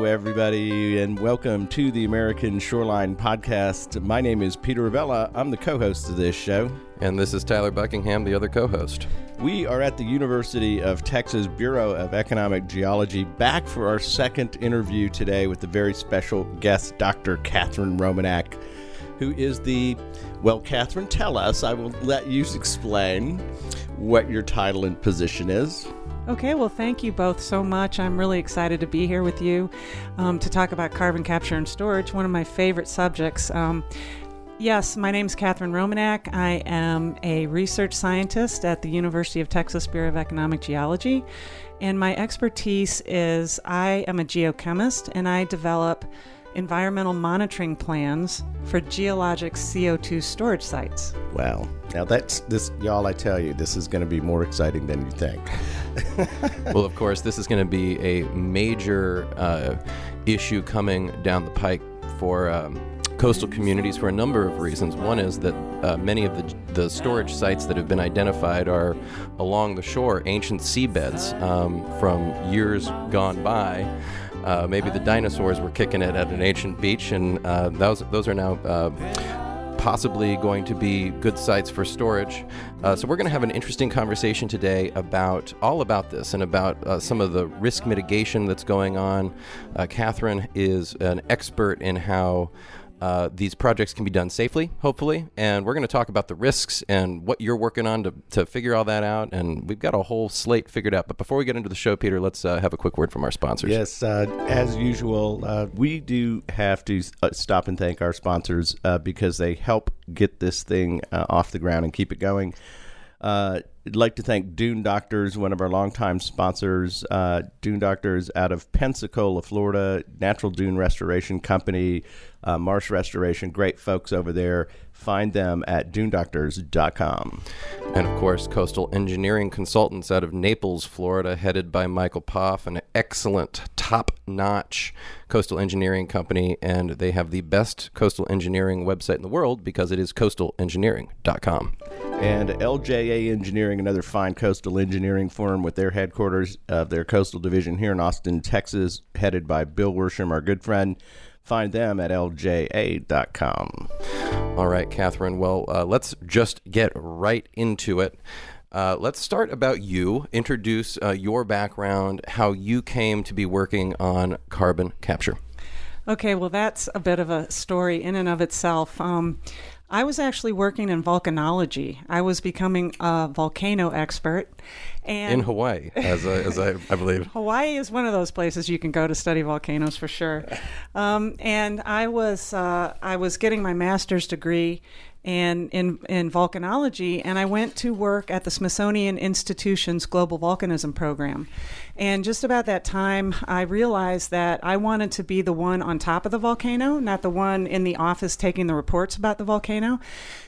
Hello, everybody, and welcome to the American Shoreline Podcast. My name is Peter Ravella. I'm the co host of this show. And this is Tyler Buckingham, the other co host. We are at the University of Texas Bureau of Economic Geology, back for our second interview today with the very special guest, Dr. Katherine Romanak, who is the, well, Katherine, tell us. I will let you explain what your title and position is. Okay, well, thank you both so much. I'm really excited to be here with you um, to talk about carbon capture and storage, one of my favorite subjects. Um, yes, my name is Katherine Romanak. I am a research scientist at the University of Texas Bureau of Economic Geology, and my expertise is I am a geochemist and I develop environmental monitoring plans for geologic CO2 storage sites. Wow. Now that's this y'all I tell you this is going to be more exciting than you think. well, of course, this is going to be a major uh, issue coming down the pike for um, coastal communities for a number of reasons. One is that uh, many of the, the storage sites that have been identified are along the shore, ancient seabeds um, from years gone by. Uh, maybe the dinosaurs were kicking it at an ancient beach, and uh, those those are now uh, possibly going to be good sites for storage. Uh, so we're going to have an interesting conversation today about all about this and about uh, some of the risk mitigation that's going on. Catherine is an expert in how uh, these projects can be done safely, hopefully. And we're going to talk about the risks and what you're working on to, to figure all that out. And we've got a whole slate figured out. But before we get into the show, Peter, let's uh, have a quick word from our sponsors. Yes, uh, as usual, uh, we do have to uh, stop and thank our sponsors because they help get this thing off the ground and keep it going. Uh, I'd like to thank Dune Doctors, one of our longtime sponsors. Uh, Dune Doctors out of Pensacola, Florida, Natural Dune Restoration Company, uh, Marsh Restoration, great folks over there. Find them at dunedoctors.com. And of course, Coastal Engineering Consultants out of Naples, Florida, headed by Michael Poff, an excellent, top notch coastal engineering company. And they have the best coastal engineering website in the world because it is coastalengineering.com. And LJA Engineering, another fine coastal engineering firm with their headquarters of their coastal division here in Austin, Texas, headed by Bill Worsham, our good friend. Find them at lja.com. All right, Katherine. Well, uh, let's just get right into it. Uh, let's start about you. Introduce uh, your background, how you came to be working on carbon capture. Okay, well, that's a bit of a story in and of itself. Um, I was actually working in volcanology. I was becoming a volcano expert. And in Hawaii, as, I, as I, I, believe. Hawaii is one of those places you can go to study volcanoes for sure. Um, and I was uh, I was getting my master's degree and in, in volcanology, and I went to work at the Smithsonian Institution's Global Volcanism Program. And just about that time, I realized that I wanted to be the one on top of the volcano, not the one in the office taking the reports about the volcano.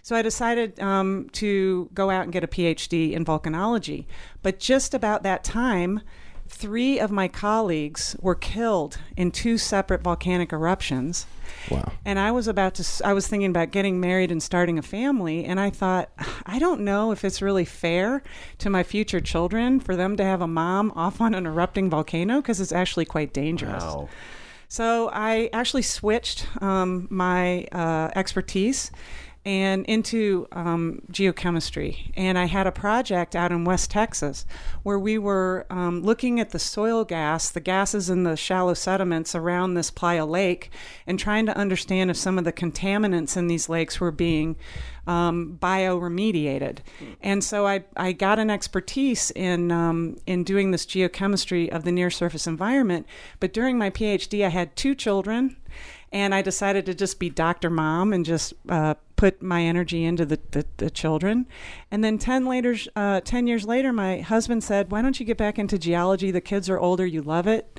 So I decided um, to go out and get a PhD in volcanology. But just about that time, three of my colleagues were killed in two separate volcanic eruptions. Wow. And I was about to, I was thinking about getting married and starting a family. And I thought, I don't know if it's really fair to my future children for them to have a mom off on an erupting volcano because it's actually quite dangerous. Wow. So I actually switched um, my uh, expertise and into um, geochemistry. And I had a project out in West Texas where we were um, looking at the soil gas, the gases in the shallow sediments around this playa lake, and trying to understand if some of the contaminants in these lakes were being um, bioremediated. And so I, I got an expertise in, um, in doing this geochemistry of the near surface environment. But during my PhD, I had two children and I decided to just be Dr. Mom and just uh, put my energy into the, the, the children. And then 10, later, uh, 10 years later, my husband said, Why don't you get back into geology? The kids are older, you love it.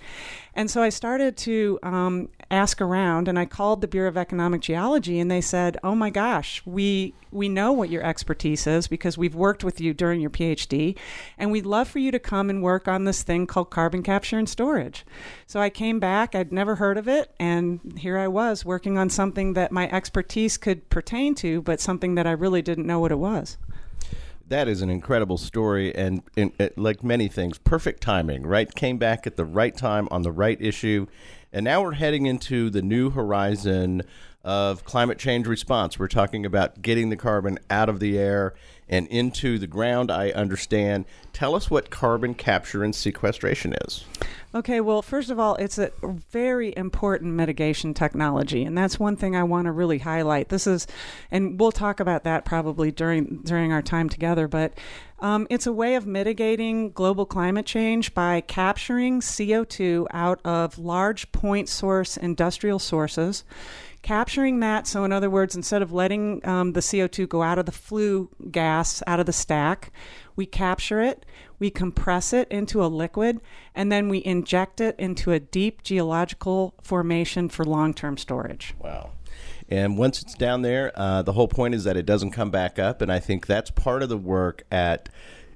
And so I started to um, ask around, and I called the Bureau of Economic Geology, and they said, "Oh my gosh, we we know what your expertise is because we've worked with you during your PhD, and we'd love for you to come and work on this thing called carbon capture and storage." So I came back. I'd never heard of it, and here I was working on something that my expertise could pertain to, but something that I really didn't know what it was. That is an incredible story, and, and uh, like many things, perfect timing. Right, came back at the right time on the right issue, and now we're heading into the new horizon of climate change response. We're talking about getting the carbon out of the air and into the ground. I understand. Tell us what carbon capture and sequestration is. Okay, well, first of all, it's a very important mitigation technology, and that's one thing I want to really highlight. This is, and we'll talk about that probably during during our time together. But um, it's a way of mitigating global climate change by capturing CO2 out of large point source industrial sources capturing that. So, in other words, instead of letting um, the CO2 go out of the flue gas, out of the stack, we capture it, we compress it into a liquid, and then we inject it into a deep geological formation for long term storage. Wow. And once it's down there, uh, the whole point is that it doesn't come back up. And I think that's part of the work at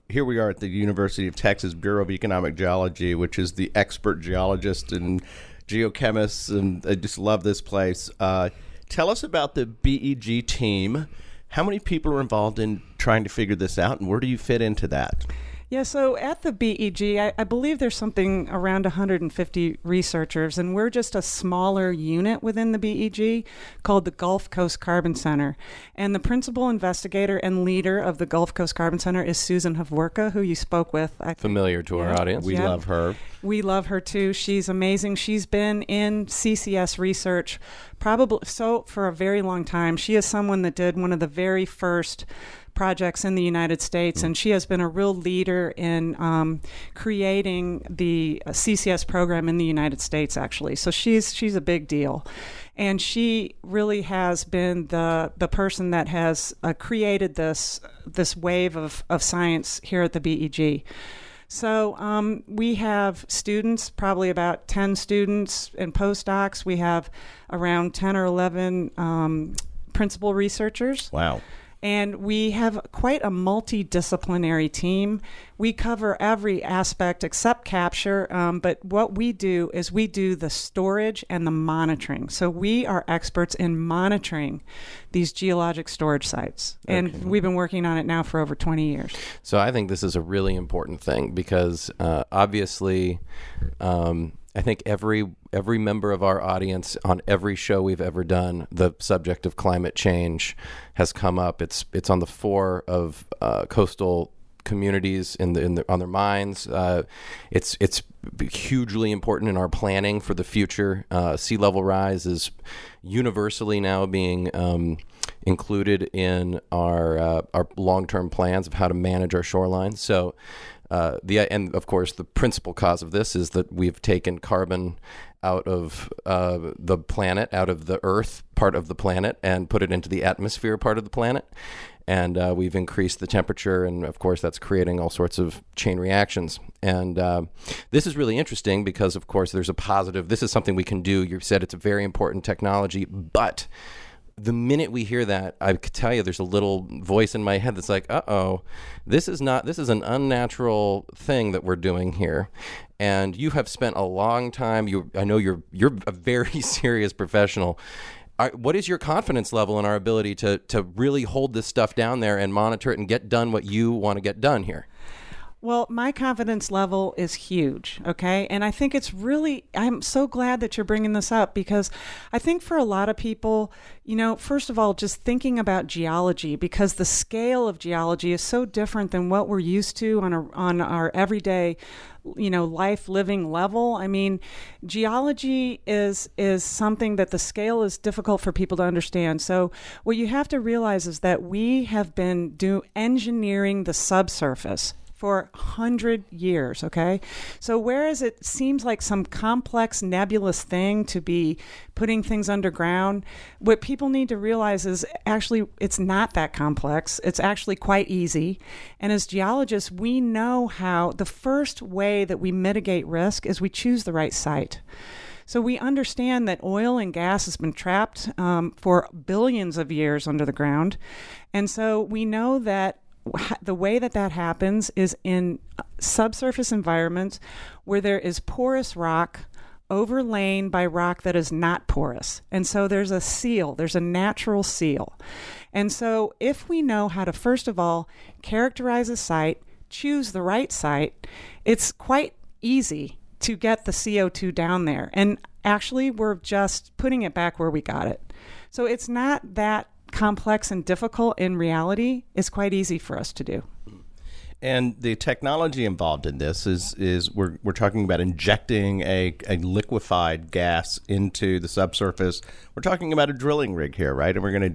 here we are at the University of Texas Bureau of Economic Geology, which is the expert geologist and geochemists, and I just love this place. Uh, tell us about the BEG team. How many people are involved in trying to figure this out, and where do you fit into that? Yeah, so at the BEG, I, I, believe there's something around 150 researchers, and we're just a smaller unit within the BEG called the Gulf Coast Carbon Center. And the principal investigator and leader of the Gulf Coast Carbon Center is Susan Hovorka, who you spoke with. I Familiar to yeah. our audience. We yeah. love her. We love her too. She's amazing. She's been in CCS research probably so for a very long time. She is someone that did one of the very first projects in the United States, and she has been a real leader in um, creating the uh, CCS program in the United States. Actually, so she's she's a big deal, and she really has been the the person that has uh, created this this wave of of science here at the BEG. So um, we have students, probably about 10 students and postdocs. We have around 10 or 11 um, principal researchers. Wow and we have quite a multidisciplinary team. We cover every aspect except capture, um, but what we do is we do the storage and the monitoring. So we are experts in monitoring these geologic storage sites, okay. and we've been working on it now for over 20 years. So I think this is a really important thing because uh, obviously. Um, I think every every member of our audience on every show we've ever done, the subject of climate change has come up. It's it's on the fore of uh, coastal communities in the, in the on their minds. Uh, it's it's hugely important in our planning for the future. Uh, sea level rise is universally now being um, included in our uh, our long term plans of how to manage our shoreline. So uh, the and of course the principal cause of this is that we've taken carbon out of uh, the planet, out of the Earth part of the planet, and put it into the atmosphere part of the planet. And uh, we've increased the temperature, and of course, that's creating all sorts of chain reactions. And uh, this is really interesting because, of course, there's a positive. This is something we can do. You said it's a very important technology, but the minute we hear that, I could tell you there's a little voice in my head that's like, "Uh oh, this is not. This is an unnatural thing that we're doing here." And you have spent a long time. You, I know you're you're a very serious professional. what is your confidence level in our ability to to really hold this stuff down there and monitor it and get done what you want to get done here? Well, my confidence level is huge, okay? And I think it's really, I'm so glad that you're bringing this up because I think for a lot of people, you know, first of all, just thinking about geology because the scale of geology is so different than what we're used to on, a, on our everyday you know life living level. I mean geology is is something that the scale is difficult for people to understand. So what you have to realize is that we have been do engineering the subsurface for 100 years, okay? So, whereas it seems like some complex, nebulous thing to be putting things underground, what people need to realize is actually it's not that complex. It's actually quite easy. And as geologists, we know how the first way that we mitigate risk is we choose the right site. So we understand that oil and gas has been trapped um, for billions of years under the ground. And so we know that the way that that happens is in subsurface environments where there is porous rock, overlain by rock that is not porous. And so there's a seal, there's a natural seal. And so if we know how to, first of all, characterize a site, choose the right site, it's quite easy to get the CO2 down there. And actually, we're just putting it back where we got it. So it's not that complex and difficult in reality. is quite easy for us to do. And the technology involved in this is is we're, we're talking about injecting a, a liquefied gas into the subsurface. We're talking about a drilling rig here, right? And we're gonna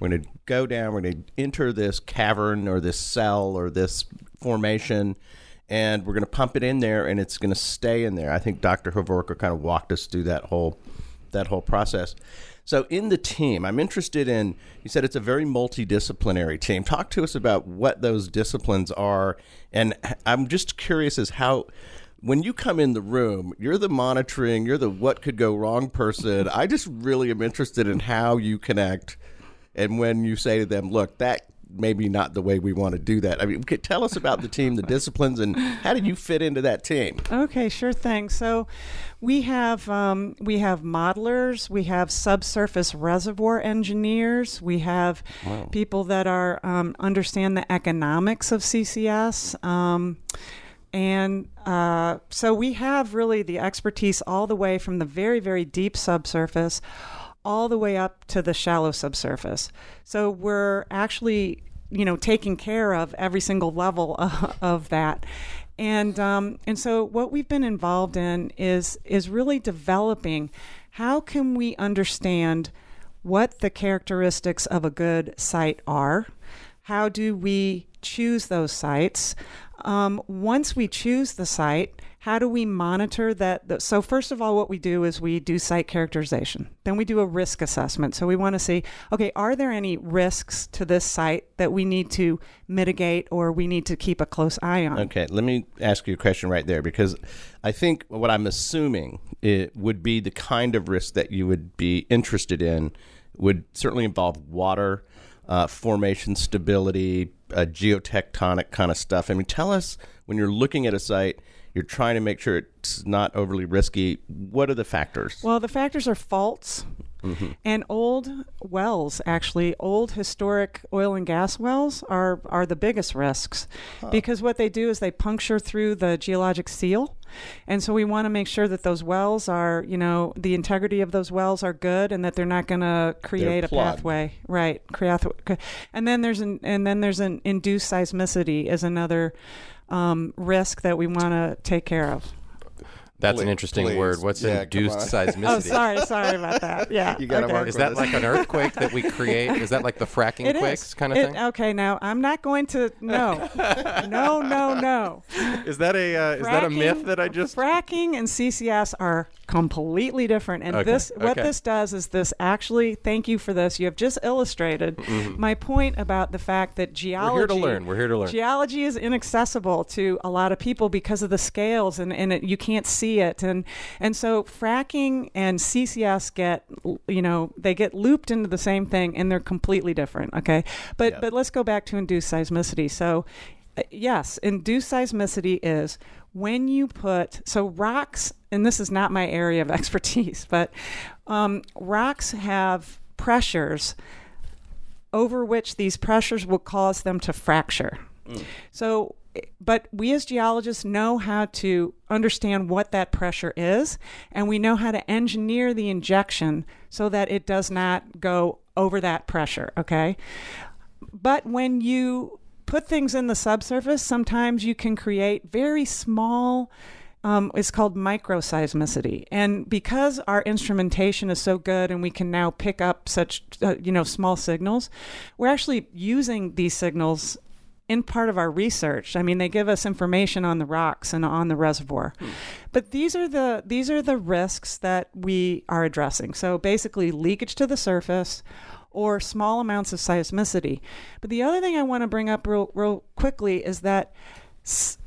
we're gonna go down. We're gonna enter this cavern or this cell or this formation, and we're gonna pump it in there, and it's gonna stay in there. I think Dr. Hovorka kind of walked us through that whole that whole process. So, in the team, I'm interested in, you said it's a very multidisciplinary team. Talk to us about what those disciplines are. And I'm just curious as how, when you come in the room, you're the monitoring, you're the what could go wrong person. I just really am interested in how you connect. And when you say to them, look, that maybe not the way we want to do that. I mean, could tell us about the team, the disciplines, and how did you fit into that team? Okay, sure thing. So, we have um, we have modelers, we have subsurface reservoir engineers, we have wow. people that are um, understand the economics of CCS. Um, and uh, so we have really the expertise all the way from the very, very deep subsurface all the way up to the shallow subsurface. So we're actually, you know, taking care of every single level of, of that. And um, and so what we've been involved in is is really developing how can we understand what the characteristics of a good site are. How do we choose those sites? Um, once we choose the site, how do we monitor that? So, first of all, what we do is we do site characterization. Then we do a risk assessment. So, we want to see okay, are there any risks to this site that we need to mitigate or we need to keep a close eye on? Okay, let me ask you a question right there because I think what I'm assuming it would be the kind of risk that you would be interested in would certainly involve water. Uh, formation stability, uh, geotectonic kind of stuff. I mean, tell us when you're looking at a site, you're trying to make sure it's not overly risky. What are the factors? Well, the factors are faults. Mm-hmm. And old wells, actually, old historic oil and gas wells are, are the biggest risks huh. because what they do is they puncture through the geologic seal. And so we want to make sure that those wells are, you know, the integrity of those wells are good and that they're not going to create a pathway. Right. Create, and then there's an and then there's an induced seismicity is another um, risk that we want to take care of. That's please, an interesting please. word. What's yeah, induced seismicity? oh, sorry, sorry about that. Yeah, you got to okay. Is that like an earthquake that we create? Is that like the fracking it quakes is. kind of it, thing? Okay, now I'm not going to. No, no, no, no. Is that a uh, is that a myth that I just? Fracking and CCS are completely different. And okay. this, what okay. this does is this actually. Thank you for this. You have just illustrated mm-hmm. my point about the fact that geology. We're here to learn. We're here to learn. Geology is inaccessible to a lot of people because of the scales, and and it, you can't see it, and and so fracking and CCS get you know they get looped into the same thing, and they're completely different. Okay, but yeah. but let's go back to induced seismicity. So uh, yes, induced seismicity is when you put so rocks, and this is not my area of expertise, but um, rocks have pressures over which these pressures will cause them to fracture. Mm. So, but we as geologists know how to understand what that pressure is, and we know how to engineer the injection so that it does not go over that pressure, okay? But when you put things in the subsurface, sometimes you can create very small. Um, it's called microseismicity, and because our instrumentation is so good, and we can now pick up such uh, you know small signals, we're actually using these signals in part of our research. I mean, they give us information on the rocks and on the reservoir. Hmm. But these are the these are the risks that we are addressing. So basically leakage to the surface, or small amounts of seismicity. But the other thing I want to bring up real, real quickly is that s-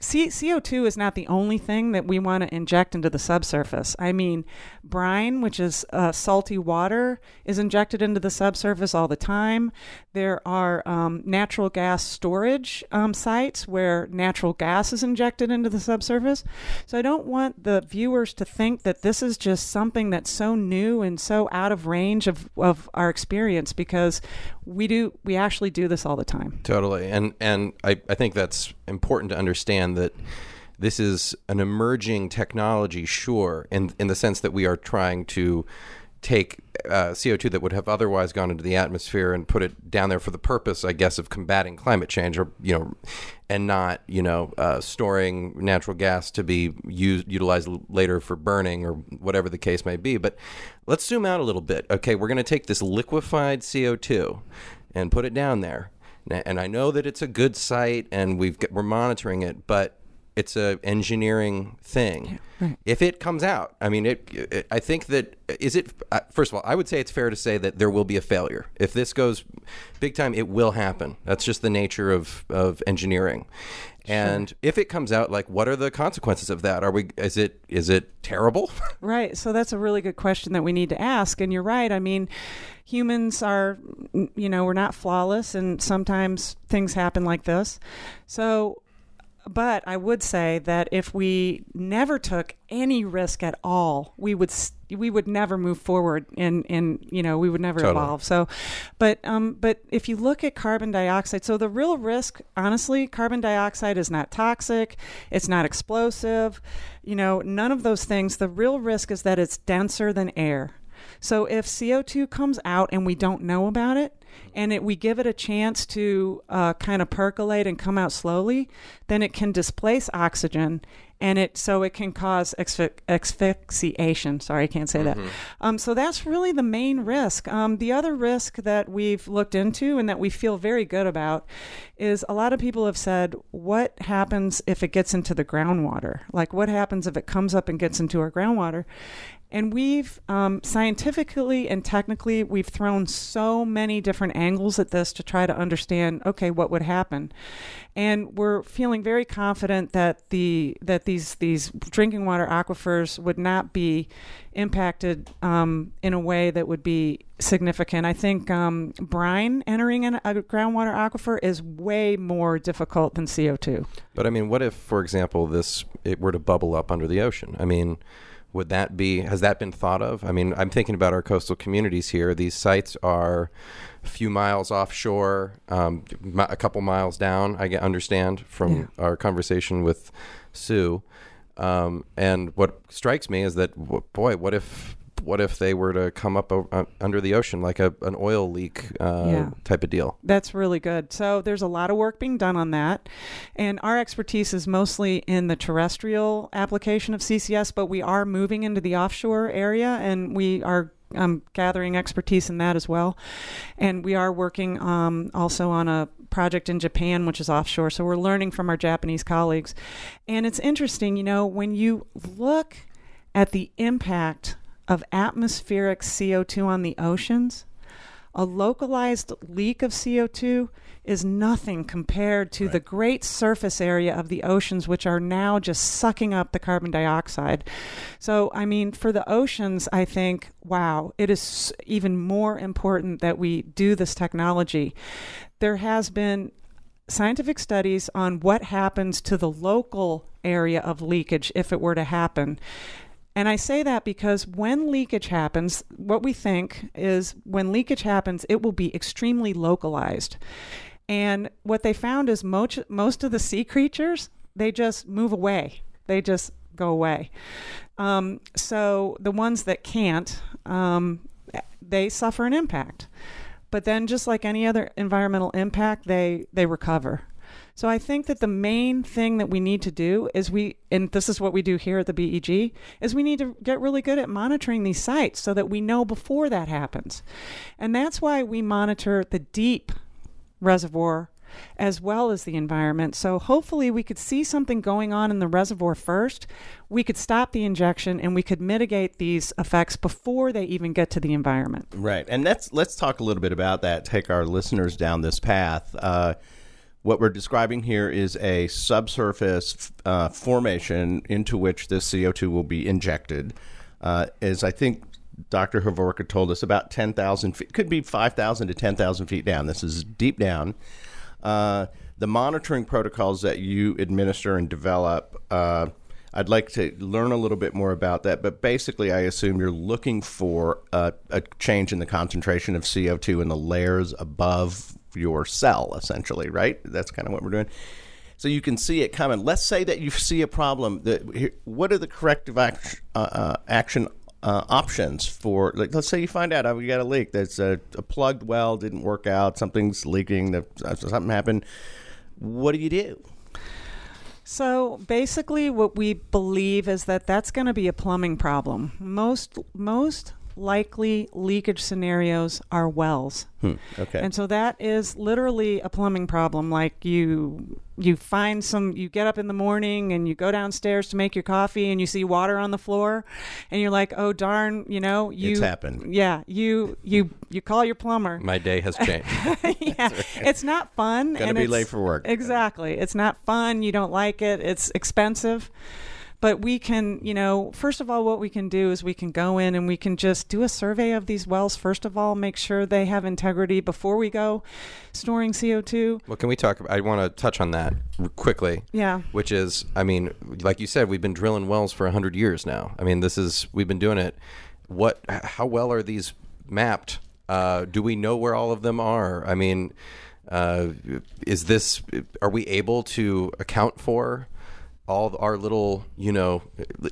C- CO2 is not the only thing that we want to inject into the subsurface. I mean, brine, which is uh, salty water, is injected into the subsurface all the time. There are um, natural gas storage um, sites where natural gas is injected into the subsurface. So I don't want the viewers to think that this is just something that's so new and so out of range of, of our experience because we do we actually do this all the time. Totally, and and I, I think that's important to understand that this is an emerging technology, sure, in in the sense that we are trying to take uh, CO2 that would have otherwise gone into the atmosphere and put it down there for the purpose, I guess, of combating climate change, or you know, and not you know uh, storing natural gas to be used utilized later for burning or whatever the case may be. But let's zoom out a little bit. Okay, we're going to take this liquefied CO2 and put it down there. And I know that it's a good site and we've we're monitoring it, but it's a engineering thing. Yeah, right. If it comes out, I mean, it, it, I think that is it. Uh, first of all, I would say it's fair to say that there will be a failure if this goes big time. It will happen. That's just the nature of of engineering. And sure. if it comes out, like, what are the consequences of that? Are we? Is it? Is it terrible? right. So that's a really good question that we need to ask. And you're right. I mean, humans are, you know, we're not flawless, and sometimes things happen like this. So but I would say that if we never took any risk at all, we would we would never move forward and and you know we would never totally. evolve. So, but um, but if you look at carbon dioxide, so the real risk, honestly, carbon dioxide is not toxic, it's not explosive, you know, none of those things. The real risk is that it's denser than air. So if CO2 comes out and we don't know about it, and it, we give it a chance to uh, kind of percolate and come out slowly, then it can displace oxygen and it so it can cause asphyxiation. Sorry, I can't say mm-hmm. that. Um, so that's really the main risk. Um, the other risk that we've looked into and that we feel very good about is a lot of people have said, "What happens if it gets into the groundwater? Like, what happens if it comes up and gets into our groundwater?" And we've um, scientifically and technically, we've thrown so many different angles at this to try to understand, okay, what would happen. And we're feeling very confident that the that these these drinking water aquifers would not be impacted um, in a way that would be significant. I think um, brine entering an, a groundwater aquifer is way more difficult than CO two. But I mean, what if, for example, this it were to bubble up under the ocean? I mean would that be has that been thought of? I mean i'm thinking about our coastal communities here. These sites are a few miles offshore um, a couple miles down i understand from yeah. our conversation with sue. Um, and what strikes me is that boy what if what if they were to come up uh, under the ocean like a, an oil leak uh, yeah. type of deal? That's really good. So there's a lot of work being done on that. And our expertise is mostly in the terrestrial application of CCS, but we are moving into the offshore area and we are um, gathering expertise in that as well. And we are working um, also on a project in Japan, which is offshore. So we're learning from our Japanese colleagues. And it's interesting, you know, when you look at the impact of atmospheric CO2 on the oceans, a localized leak of CO2 is nothing compared to right. the great surface area of the oceans, which are now just sucking up the carbon dioxide. So, I mean, for the oceans, I think, wow, it is even more important that we do this technology. There has been scientific studies on what happens to the local area of leakage if it were to happen. And I say that because when leakage happens, what we think is when leakage happens, it will be extremely localized. And what they found is most, most of the sea creatures, they just move away. They just go away. Um, so the ones that can't, um, they suffer an impact. But then, just like any other environmental impact, they, they recover. So I think that the main thing that we need to do is we, and this is what we do here at the BEG, is we need to get really good at monitoring these sites so that we know before that happens. And that's why we monitor the deep reservoir as well as the environment. So hopefully we could see something going on in the reservoir first. We could stop the injection and we could mitigate these effects before they even get to the environment. Right. And let's let's talk a little bit about that. Take our listeners down this path. Uh, what we're describing here is a subsurface uh, formation into which this CO2 will be injected. Uh, as I think Dr. Hovorka told us, about 10,000 feet, could be 5,000 to 10,000 feet down. This is deep down. Uh, the monitoring protocols that you administer and develop, uh, I'd like to learn a little bit more about that. But basically, I assume you're looking for a, a change in the concentration of CO2 in the layers above your cell, essentially, right? That's kind of what we're doing. So you can see it coming. Let's say that you see a problem. That what are the corrective action, uh, uh, action uh, options for? Like, let's say you find out oh, we got a leak. There's a, a plugged well didn't work out. Something's leaking. Something happened. What do you do? So basically, what we believe is that that's going to be a plumbing problem. Most most likely leakage scenarios are wells. Hmm, okay. And so that is literally a plumbing problem. Like you you find some you get up in the morning and you go downstairs to make your coffee and you see water on the floor and you're like, "Oh darn, you know, you It's happened. Yeah, you you you call your plumber. My day has changed. yeah. It's not fun Gonna and be late for work. Exactly. It's not fun, you don't like it, it's expensive. But we can, you know, first of all, what we can do is we can go in and we can just do a survey of these wells. First of all, make sure they have integrity before we go storing CO2. Well, can we talk? I want to touch on that quickly. Yeah. Which is, I mean, like you said, we've been drilling wells for hundred years now. I mean, this is we've been doing it. What? How well are these mapped? Uh, do we know where all of them are? I mean, uh, is this? Are we able to account for all our little, you know,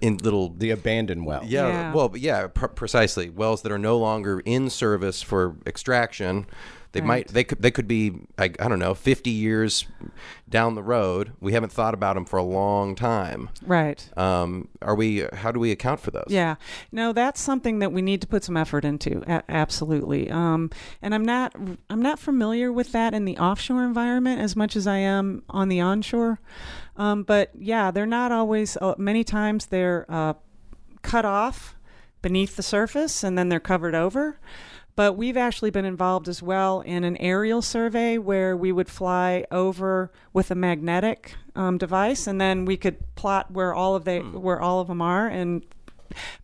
in little The abandoned well. yeah, Yeah. well, yeah, pr- precisely. Wells that are no longer in service for extraction, they Right. might they could they could be I, I don't know, 50 years down the road. We haven't thought about them for a long time. Right. Um, are we how do we account for those? Yeah, no, that's something that we need to put some effort into. A- absolutely. Um, and I'm not I'm not familiar with that in the offshore environment as much as I am on the onshore. Um, but yeah, they're not always. Uh, many times they're uh, cut off beneath the surface and then they're covered over. But we've actually been involved as well in an aerial survey where we would fly over with a magnetic um, device, and then we could plot where all of they where all of them are. And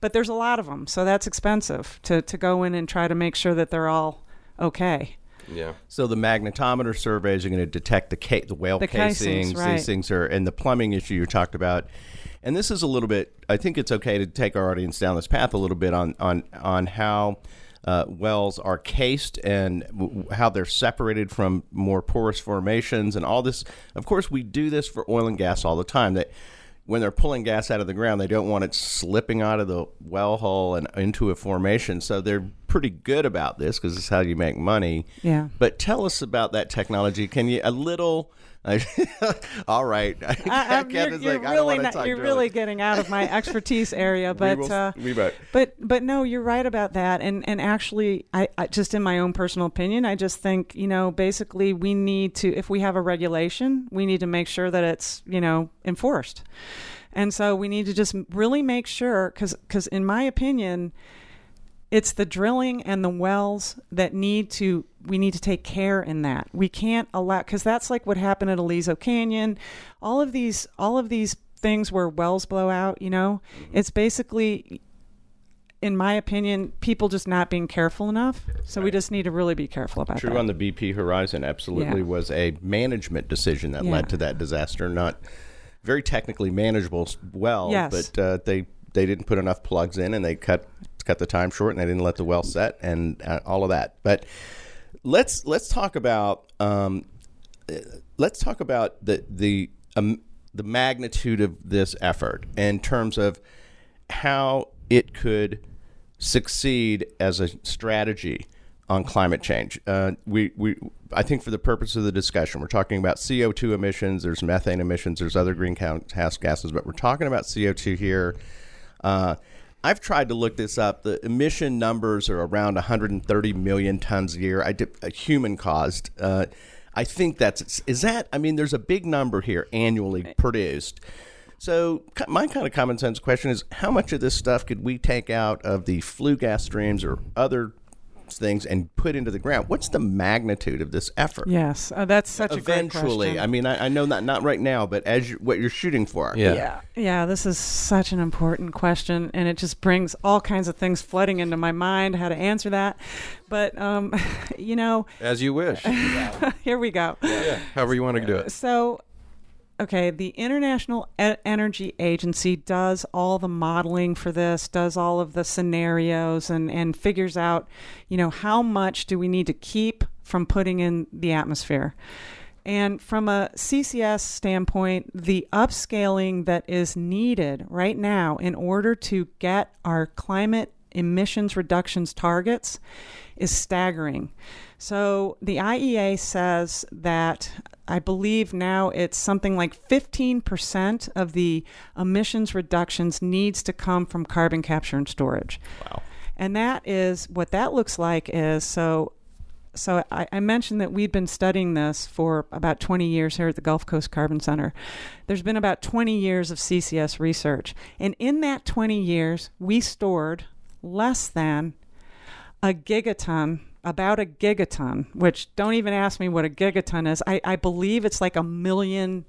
but there's a lot of them, so that's expensive to to go in and try to make sure that they're all okay. Yeah. So the magnetometer surveys are going to detect the ca- the whale The casings, casings. right. These things are, and the plumbing issue you talked about. And this is a little bit. I think it's okay to take our audience down this path a little bit on on on how. Uh, wells are cased and w- how they're separated from more porous formations and all this. Of course, we do this for oil and gas all the time. That when they're pulling gas out of the ground, they don't want it slipping out of the well hole and into a formation. So they're pretty good about this because it's how you make money. Yeah. But tell us about that technology. Can you a little? all right. I, you're you're like, I don't really not, talk you're really getting out of my expertise area, but will- uh, we but but no, you're right about that. And and actually, I, I just in my own personal opinion, I just think you know basically we need to if we have a regulation, we need to make sure that it's you know enforced. And so we need to just really make sure because because in my opinion, it's the drilling and the wells that need to we need to take care in that we can't allow because that's like what happened at aliso canyon all of these all of these things where wells blow out you know it's basically in my opinion people just not being careful enough so we just need to really be careful about that. True that on the BP Horizon absolutely Yeah. was a management decision that Yeah. led to that disaster. Not very technically manageable well, Yes. but uh, they they didn't put enough plugs in and they cut cut the time short and they didn't let the well set and uh, all of that. But let's let's talk about um, let's talk about the the um, the magnitude of this effort in terms of how it could succeed as a strategy on climate change. Uh, we, we, I think for the purpose of the discussion, we're talking about CO2 emissions, there's methane emissions, there's other greenhouse gases, but we're talking about CO2 here. Uh, I've tried to look this up. The emission numbers are around 130 million tons a year. I did a human caused. Uh, I think that's is that. I mean, there's a big number here annually produced. So my kind of common sense question is: How much of this stuff could we take out of the flue gas streams or other things and put into the ground. What's the magnitude of this effort? Yes, uh, that's such a great Eventually, question. I mean, I, I know not not right now, but as you, what you're shooting for. Yeah. Yeah, yeah, this is such an important question, and it just brings all kinds of things flooding into my mind how to answer that. But um, you know, As you wish. here we go. yeah. However you want to do it. So, okay, the International Energy Agency does all the modeling for this, does all of the scenarios, and and figures out, you know, how much do we need to keep from putting in the atmosphere. And from a CCS standpoint, the upscaling that is needed right now in order to get our climate emissions reductions targets is staggering. So the IEA says that I believe now it's something like 15% of the emissions reductions needs to come from carbon capture and storage. Wow. And that is what that looks like is so so I, I mentioned that we've been studying this for about 20 years here at the Gulf Coast Carbon Center. There's been about 20 years of CCS research. And in that 20 years, we stored less than a gigaton, about a gigaton, which don't even ask me what a gigaton is. I, I believe it's like a million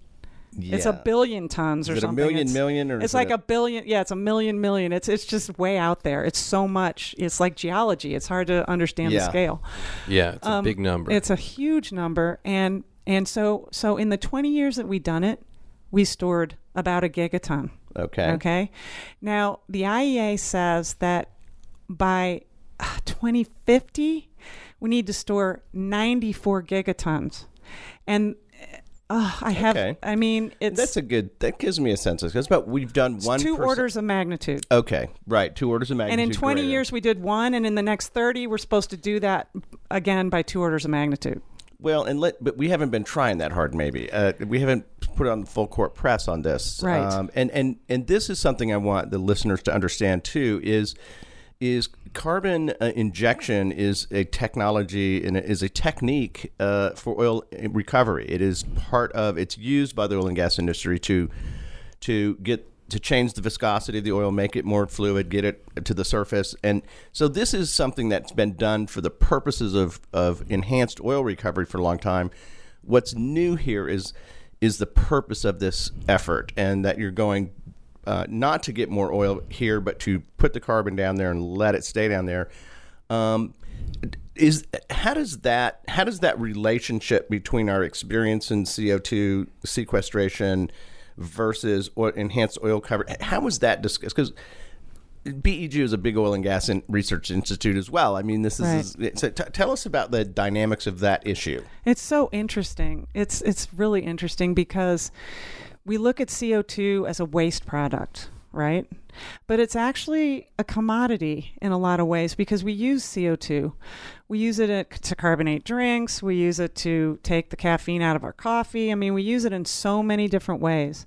Yeah. it's a billion tons or Is it a something. million It's- million or it's like a- a billion. Yeah, it's a million million. It's it's just way out there. It's so much. It's like geology. It's hard to understand the scale. Yeah, it's a Um, big number. It's a huge number, and and so so in the 20 years that we've done it, we stored about a gigaton. Okay. Okay. Now the IEA says that by uh, 2050, we need to store 94 gigatons, and. Uh, I have. Okay. I mean, it's That's a good. That gives me a sense. Because about we've done one two percent- orders of magnitude. Okay, right. Two orders of magnitude. And in 20 greater. years, we did one, and in the next 30, we're supposed to do that again by two orders of magnitude. Well, and let, but we haven't been trying that hard. Maybe uh, we haven't put on the full court press on this. Right. Um, and and and this is something I want the listeners to understand too. Is is carbon uh, injection is a technology and is a technique uh, for oil recovery. It is part of. It's used by the oil and gas industry to to get to change the viscosity of the oil, make it more fluid, get it to the surface. And so this is something that's been done for the purposes of, of enhanced oil recovery for a long time. What's new here is is the purpose of this effort and that you're going uh, not to get more oil here, but to put the carbon down there and let it stay down there. Um, is how does that how does that relationship between our experience in CO two sequestration versus oil, enhanced oil cover how was that discussed? Because BEG is a big oil and gas in research institute as well. I mean, this is so t- tell us about the dynamics of that issue. It's so interesting. It's it's really interesting because we look at CO2 as a waste product, right? But it's actually a commodity in a lot of ways because we use CO2. We use it to carbonate drinks, we use it to take the caffeine out of our coffee. I mean, we use it in so many different ways.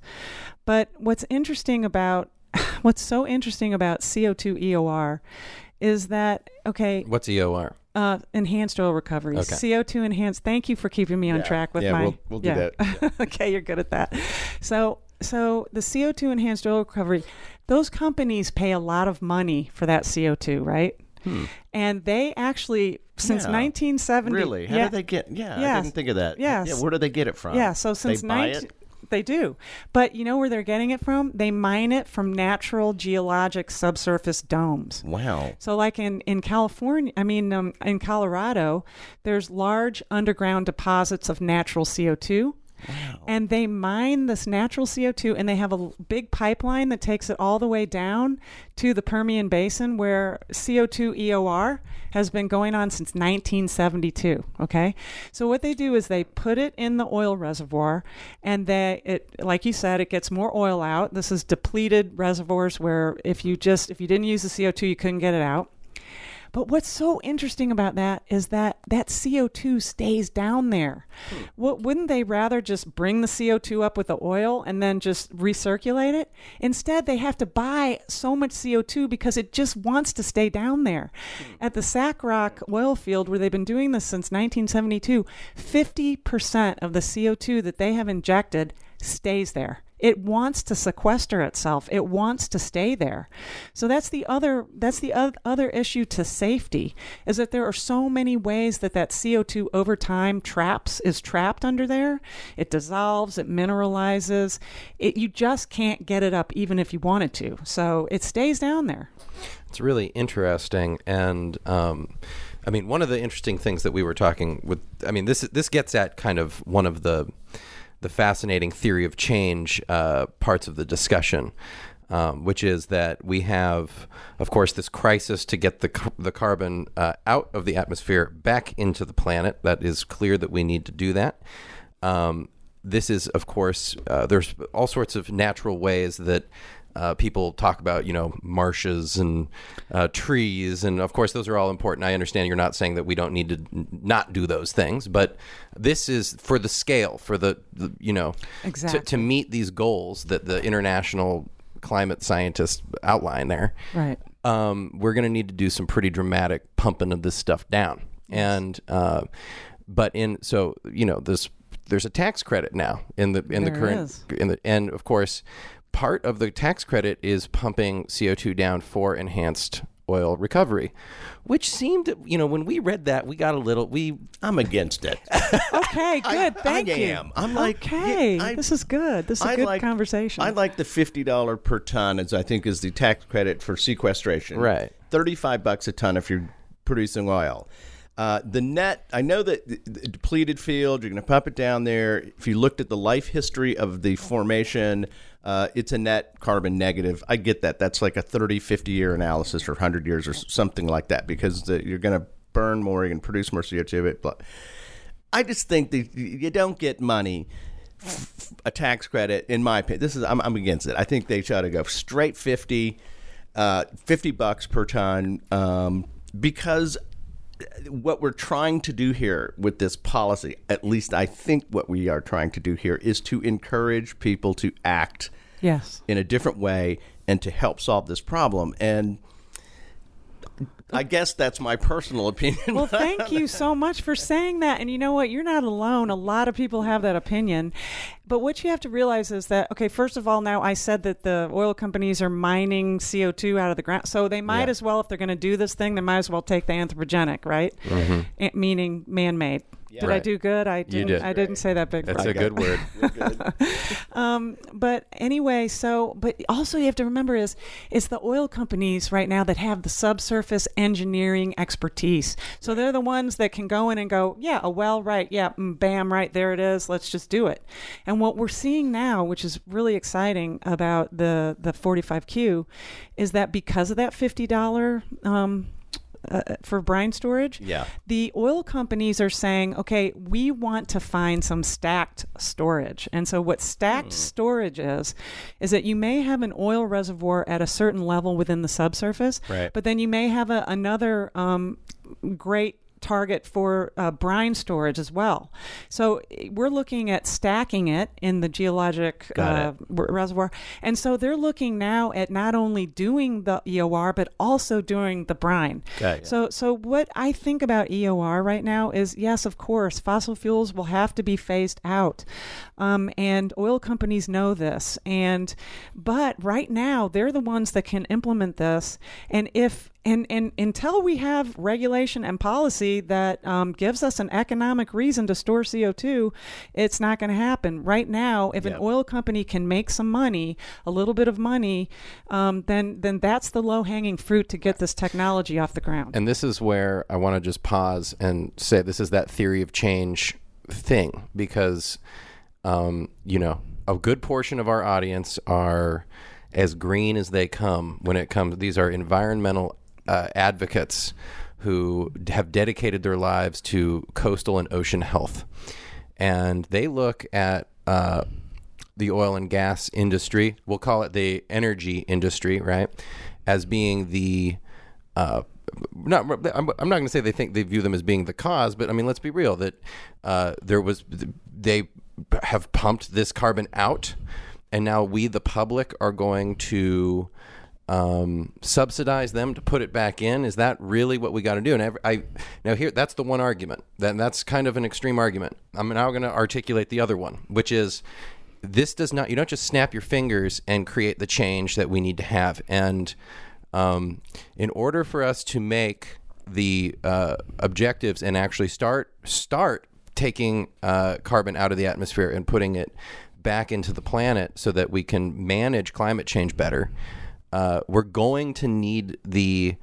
But what's interesting about what's so interesting about CO2 EOR is that okay, What's EOR? uh, enhanced oil recovery. Okay. CO2 enhanced. Thank you for keeping me on track with yeah, my. we'll- we'll do that. okay, you're good at that. So, so the CO2 enhanced oil recovery, those companies pay a lot of money for that CO2, right? Hmm. And they actually since. Yeah. 1970. Really? How yeah, did they get? Yeah, I didn't think of that. Yes. Yeah, where do they get it from? yeah, so since 19 it. They do. But you know where they're getting it from? They mine it from natural geologic subsurface domes. Wow. So, like in, in California, I mean, um, in Colorado, there's large underground deposits of natural CO2. And they mine this natural CO2 and they have a big pipeline that takes it all the way down to the Permian Basin where CO2 EOR has been going on since 1972. Okay. So, what they do is they put it in the oil reservoir and they, it, like you said, it gets more oil out. This is depleted reservoirs where if you just, if you didn't use the CO2, you couldn't get it out. But what's so interesting about that is that that CO2 stays down there. Hmm. What, wouldn't they rather just bring the CO2 up with the oil and then just recirculate it? Instead, they have to buy so much CO2 because it just wants to stay down there. Hmm. At the SACROC oil field, where they've been doing this since 1972, 50% of the CO2 that they have injected stays there. It wants to sequester itself. It wants to stay there. So that's the other that's the other issue to safety is that there are so many ways that that CO2 over time traps is trapped under there. It dissolves, it mineralizes. It you just can't get it up even if you wanted to. So it stays down there. It's really interesting and um, I mean, one of the interesting things that we were talking with, I mean, this this gets at kind of one of the the fascinating theory of change uh, parts of the discussion, um, which is that we have, of course, this crisis to get the the carbon uh, out of the atmosphere back into the planet. That is clear that we need to do that. Um, this is, of course, uh, there's all sorts of natural ways that uh, people talk about, you know, marshes and uh, trees, and of course those are all important. I understand you're not saying that we don't need to n- not do those things, but this is for the scale, for the, the you know, exactly. to, to meet these goals that the international climate scientists outline there. Right. Um, we're going to need to do some pretty dramatic pumping of this stuff down, and uh, but in so you know this there's a tax credit now in the in there the current in the and of course part of the tax credit is pumping CO2 down for enhanced oil recovery, which seemed, you know, when we read that, we got a little, we. I'm against it. okay, good. Thank I you. am. I'm like, okay, yeah, I, this is good. This is a I good like, conversation. I like the fifty dollar per ton, as I think is the tax credit for sequestration. Right. Thirty five bucks a ton if you're producing oil. Uh, the net, I know that the, the depleted field, you're going to pump it down there. If you looked at the life history of the formation, uh, it's a net carbon negative. I get that. That's like a 30, 50 year analysis or 100 years or something like that because the, you're going to burn more, to produce more CO2. But I just think that you don't get money a tax credit in my opinion this is i'm, I'm against it i think they should to go straight 50 uh, 50 bucks per ton um, because what we're trying to do here with this policy, at least I think what we are trying to do here, is to encourage people to act yes. in a different way and to help solve this problem. And I guess that's my personal opinion. Well, thank you so much for saying that. And you know what? You're not alone. A lot of people have that opinion. But what you have to realize is that, okay, first of all, now I said that the oil companies are mining CO2 out of the ground. So they might Yeah. as well, if they're going to do this thing, they might as well take the anthropogenic, right? A- meaning man made. Did I do good? I didn't. did. I didn't say that big. That's word. a good word. Um, but anyway, so but also you have to remember is it's the oil companies right now that have the subsurface engineering expertise. So they're the ones that can go in and go, yeah, a well, right, yeah, mm, bam, right there it is. Let's just do it. And what we're seeing now, which is really exciting about the the 45Q, is that because of that fifty dollar. Um, uh, for brine storage, Yeah. the oil companies are saying, okay, we want to find some stacked storage. And so, what stacked storage is, is that you may have an oil reservoir at a certain level within the subsurface, Right. but then you may have a, another um, great target for uh, brine storage as well. So eh, we're looking at stacking it in the geologic uh, reservoir. And so they're looking now at not only doing the EOR but also doing the brine. So so what I think about EOR right now is yes, of course, fossil fuels will have to be phased out. Um, and oil companies know this. And but right now they're the ones that can implement this. And if and, and until we have regulation and policy that um, gives us an economic reason to store CO2, it's not going to happen. Right now, if Yeah. an oil company can make some money, a little bit of money, um, then then that's the low hanging fruit to get this technology off the ground. And this is where I want to just pause and say this is that theory of change thing because, um, you know, a good portion of our audience are as green as they come when it comes. These are environmental uh, advocates who have dedicated their lives to coastal and ocean health, and they look at. Uh, the oil and gas industry, we'll call it the energy industry, right, as being the uh, not I'm, not going to say they think they view them as being the cause, but I mean let's be real that uh, there was they have pumped this carbon out, and now we the public are going to um, subsidize them to put it back in. Is that really what we got to do? And I now here that's the one argument. Then that's kind of an extreme argument. I'm now going to articulate the other one, which is this does not you don't just snap your fingers and create the change that we need to have and um, in order for us to make the uh, objectives and actually start start taking uh, carbon out of the atmosphere and putting it back into the planet so that we can manage climate change better uh, we're going to need the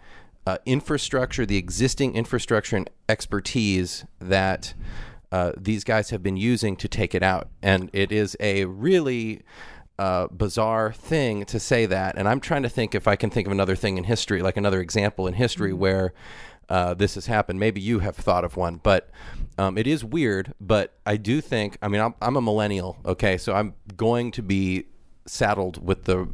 uh, infrastructure the existing infrastructure and expertise that uh, these guys have been using to take it out. And it is a really uh, bizarre thing to say that. And I'm trying to think if I can think of another thing in history, like another example in history mm-hmm. where uh, this has happened. Maybe you have thought of one, but um, it is weird. But I do think, I mean, I'm, I'm a millennial, okay? So I'm going to be saddled with the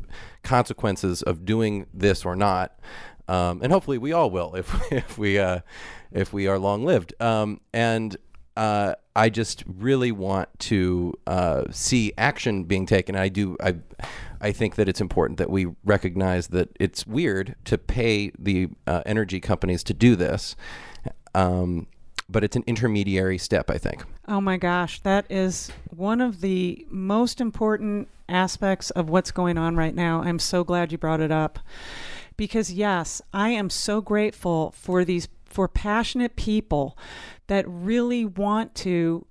consequences of doing this or not. Um, and hopefully we all will if, if we uh, if we are long lived. Um, and uh, I just really want to uh, see action being taken. I do. I, I think that it's important that we recognize that it's weird to pay the uh, energy companies to do this, um, but it's an intermediary step. I think. Oh my gosh, that is one of the most important aspects of what's going on right now. I'm so glad you brought it up because yes, I am so grateful for these for passionate people that really want to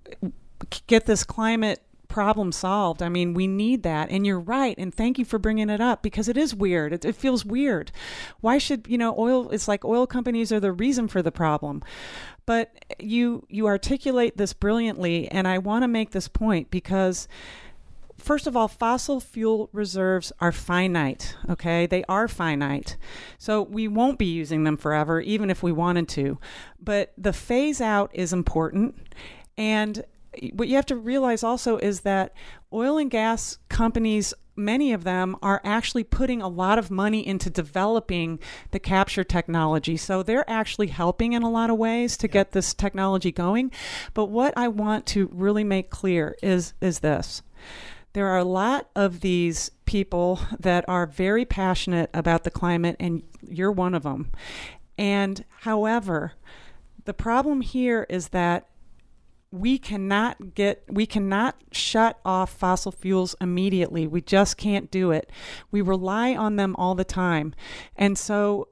get this climate problem solved. I mean, we need that. And you're right. And thank you for bringing it up because it is weird. It, it, feels weird. Why should, you know, oil, it's like oil companies are the reason for the problem. But you, you articulate this brilliantly. And I want to make this point because first of all, fossil fuel reserves are finite, okay? They are finite. So we won't be using them forever, even if we wanted to. But the phase out is important. And what you have to realize also is that oil and gas companies many of them are actually putting a lot of money into developing the capture technology. So they're actually helping in a lot of ways to get this technology going. But what I want to really make clear is is this there are a lot of these people that are very passionate about the climate, and you're one of them. And however, the problem here is that we cannot get we cannot shut off fossil fuels immediately. We just can't do it. We rely on them all the time. And so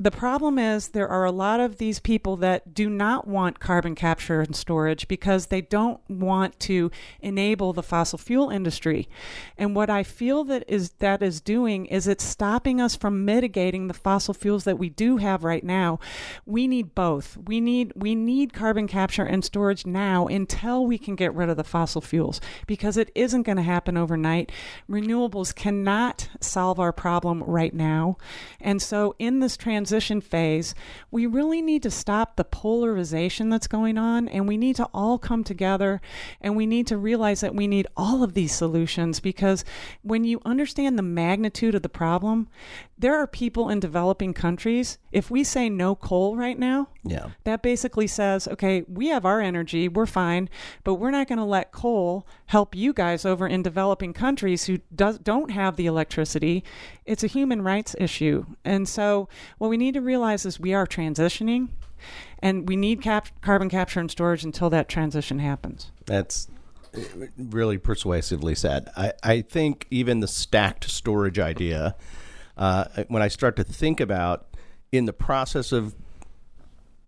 the problem is there are a lot of these people that do not want carbon capture and storage because they don't want to enable the fossil fuel industry. And what I feel that is that is doing is it's stopping us from mitigating the fossil fuels that we do have right now. We need both. We need we need carbon capture and storage now until we can get rid of the fossil fuels because it isn't going to happen overnight. Renewables cannot solve our problem right now. And so in this transition transition phase, we really need to stop the polarization that's going on and we need to all come together and we need to realize that we need all of these solutions because when you understand the magnitude of the problem, there are people in developing countries. If we say no coal right now, yeah. that basically says, okay, we have our energy, we're fine, but we're not going to let coal help you guys over in developing countries who does, don't have the electricity. It's a human rights issue. And so what we need to realize is we are transitioning and we need cap- carbon capture and storage until that transition happens. That's really persuasively said. I, I think even the stacked storage idea uh, when I start to think about in the process of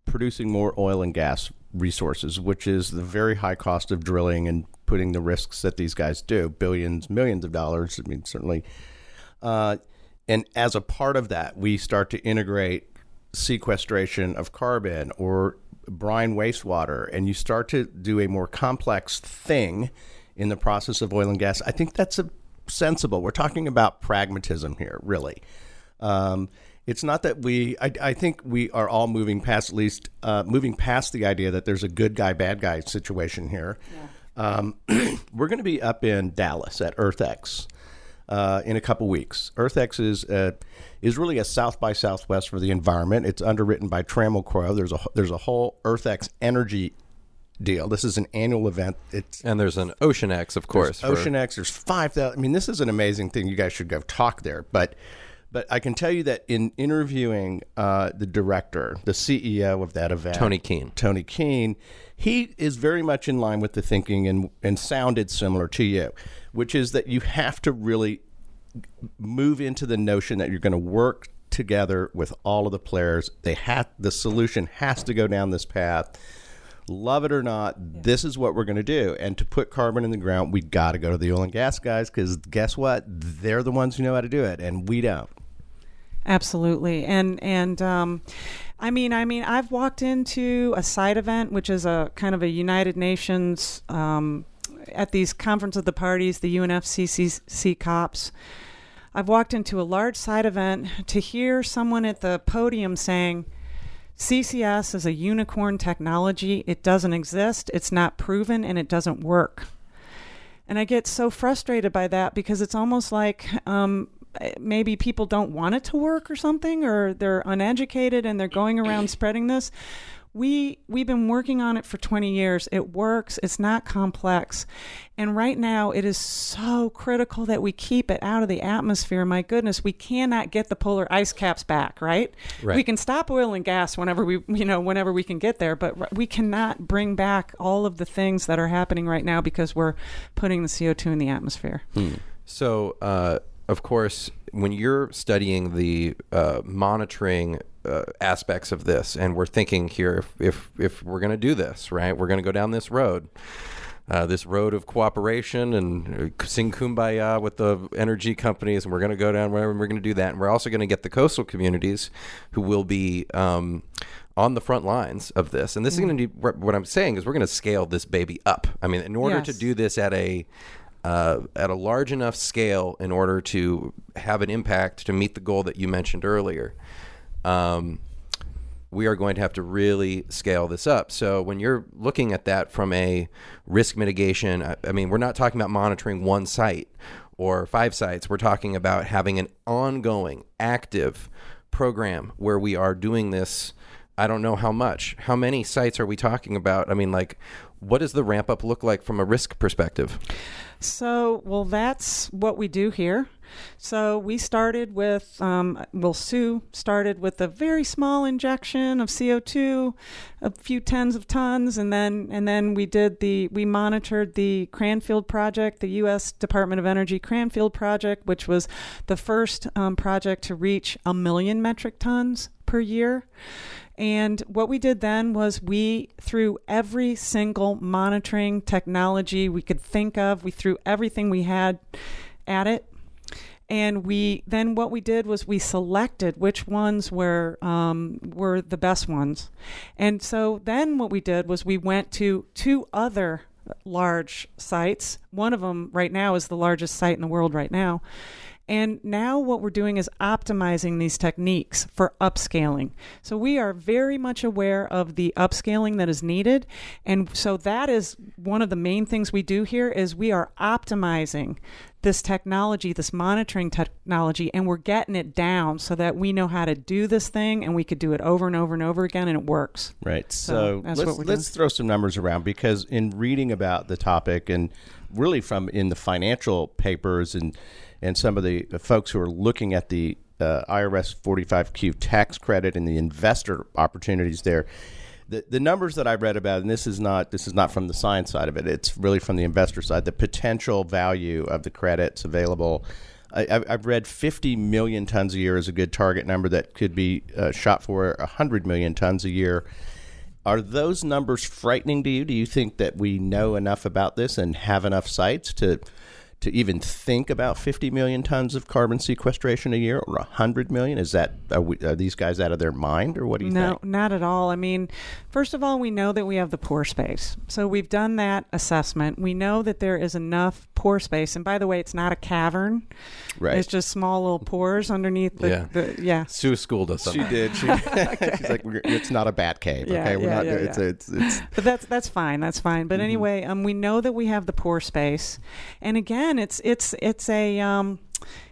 producing more oil and gas resources, which is the very high cost of drilling and putting the risks that these guys do, billions, millions of dollars. I mean, certainly. Uh, and as a part of that, we start to integrate sequestration of carbon or brine wastewater, and you start to do a more complex thing in the process of oil and gas. I think that's a sensible. We're talking about pragmatism here, really. Um, it's not that we. I, I, think we are all moving past, at least uh, moving past the idea that there's a good guy, bad guy situation here. Yeah. Um, we're going to be up in Dallas at EarthX uh, in a couple weeks. EarthX is uh, is really a South by Southwest for the environment. It's underwritten by Trammell Crow. There's a there's a whole EarthX energy deal. This is an annual event. It's and there's an OceanX, of course. There's OceanX. There's five thousand. I mean, this is an amazing thing. You guys should go talk there. But But I can tell you that in interviewing uh, the director, the CEO of that event, Tony Keene. Tony Keene, he is very much in line with the thinking and, and sounded similar to you, which is that you have to really move into the notion that you're going to work together with all of the players. They have the solution has to go down this path. Love it or not, this is what we're going to do. And to put carbon in the ground, we got to go to the oil and gas guys because guess what? They're the ones who know how to do it, and we don't. Absolutely, and and um, I mean, I mean, I've walked into a side event, which is a kind of a United Nations um, at these conference of the parties, the UNFCCC COPs. I've walked into a large side event to hear someone at the podium saying. CCS is a unicorn technology. It doesn't exist, it's not proven, and it doesn't work. And I get so frustrated by that because it's almost like um, maybe people don't want it to work or something, or they're uneducated and they're going around spreading this. We we've been working on it for 20 years. It works. It's not complex. And right now it is so critical that we keep it out of the atmosphere. My goodness, we cannot get the polar ice caps back, right? Right. We can stop oil and gas whenever we you know whenever we can get there, but we cannot bring back all of the things that are happening right now because we're putting the CO2 in the atmosphere. So, uh, of course, when you're studying the uh, monitoring uh, aspects of this, and we're thinking here, if if, if we're going to do this, right, we're going to go down this road. Uh, this road of cooperation and uh, sing kumbaya with the energy companies, and we're going to go down wherever we're going to do that. And we're also going to get the coastal communities who will be um, on the front lines of this. And this is going to be what I'm saying is we're going to scale this baby up. I mean, in order to do this at a uh, at a large enough scale in order to have an impact to meet the goal that you mentioned earlier. Um, we are going to have to really scale this up. So when you're looking at that from a risk mitigation, I, I mean, we're not talking about monitoring one site or five sites. We're talking about having an ongoing, active program where we are doing this. I don't know how much. How many sites are we talking about? I mean, like, what does the ramp up look like from a risk perspective? So, well, that's what we do here. So we started with, um, well, Sue started with a very small injection of CO2, a few tens of tons, and then and then we did the we monitored the Cranfield project, the U.S. Department of Energy Cranfield project, which was the first um, project to reach a million metric tons per year. And what we did then was we threw every single monitoring technology we could think of, we threw everything we had at it. And we then what we did was we selected which ones were um, were the best ones, and so then what we did was we went to two other large sites. One of them right now is the largest site in the world right now, and now what we're doing is optimizing these techniques for upscaling. So we are very much aware of the upscaling that is needed. And so that is one of the main things we do here is we are optimizing this technology, this monitoring technology, and we're getting it down so that we know how to do this thing and we could do it over and over and over again and it works. Right. So So, that's let's, what we're let's throw some numbers around because in reading about the topic and really from in the financial papers and and some of the folks who are looking at the uh, IRS 45Q tax credit and the investor opportunities there. The, the numbers that I've read about, and this is not this is not from the science side of it. It's really from the investor side. The potential value of the credits available. I, I've- I've read 50 million tons a year is a good target number that could be uh, shot for 100 million tons a year. Are those numbers frightening to you? Do you think that we know enough about this and have enough sites to to even think about 50 million tons of carbon sequestration a year or 100 million? Is that are, we, are these guys out of their mind or what do you no, think? No, not at all. I mean, first of all, we know that we have the pore space. So we've done that assessment. We know that there is enough pore space. And by the way, it's not a cavern. Right. It's just small little pores underneath the Yeah. the, yeah. Sue schooled us on She did. She, She's like, it's not a bat cave. Yeah, okay, we're yeah, not. yeah, it's, yeah. it's it's But that's that's fine. That's fine. Mm-hmm. But anyway, um, we know that we have the pore space, and again, again, it's it's it's a um,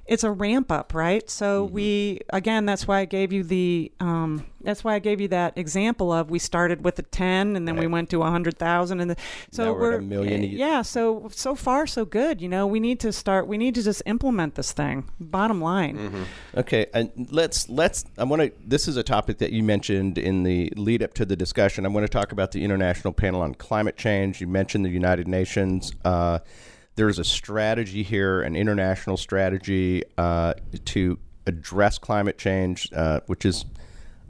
it's a ramp up, right? So Mm-hmm. we again, that's why I gave you the um, that's why I gave you that example of we started with a ten and then we went to a hundred thousand and the, so Now we're at a million. Yeah, so so far so good. You know, we need to start. We need to just implement this thing. Bottom line. Mm-hmm. Okay, and let's let's. I want to. This is a topic that you mentioned in the lead up to the discussion. I want to talk about the International Panel on Climate Change. You mentioned the United Nations. Uh, there's a strategy here, an international strategy uh, to address climate change, uh, which is.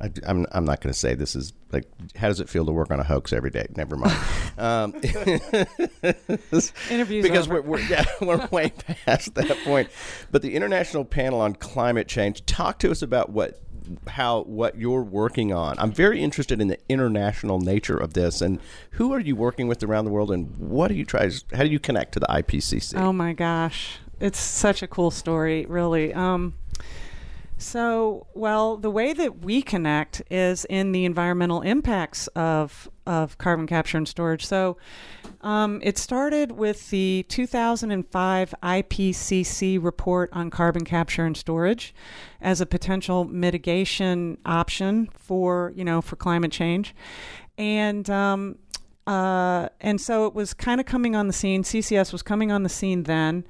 I, I'm, I'm not going to say this is like how does it feel to work on a hoax every day? Never mind. Um, Interviews because we're, we're yeah we're way past that point. But the International Panel on Climate Change, talk to us about what how what you're working on. I'm very interested in the international nature of this, and who are you working with around the world, and what do you try? How do you connect to the IPCC? Oh my gosh, it's such a cool story, really. Um, so, well, the way that we connect is in the environmental impacts of of carbon capture and storage. So, um, it started with the 2005 IPCC report on carbon capture and storage as a potential mitigation option for you know for climate change, and um, uh, and so it was kind of coming on the scene. CCS was coming on the scene then.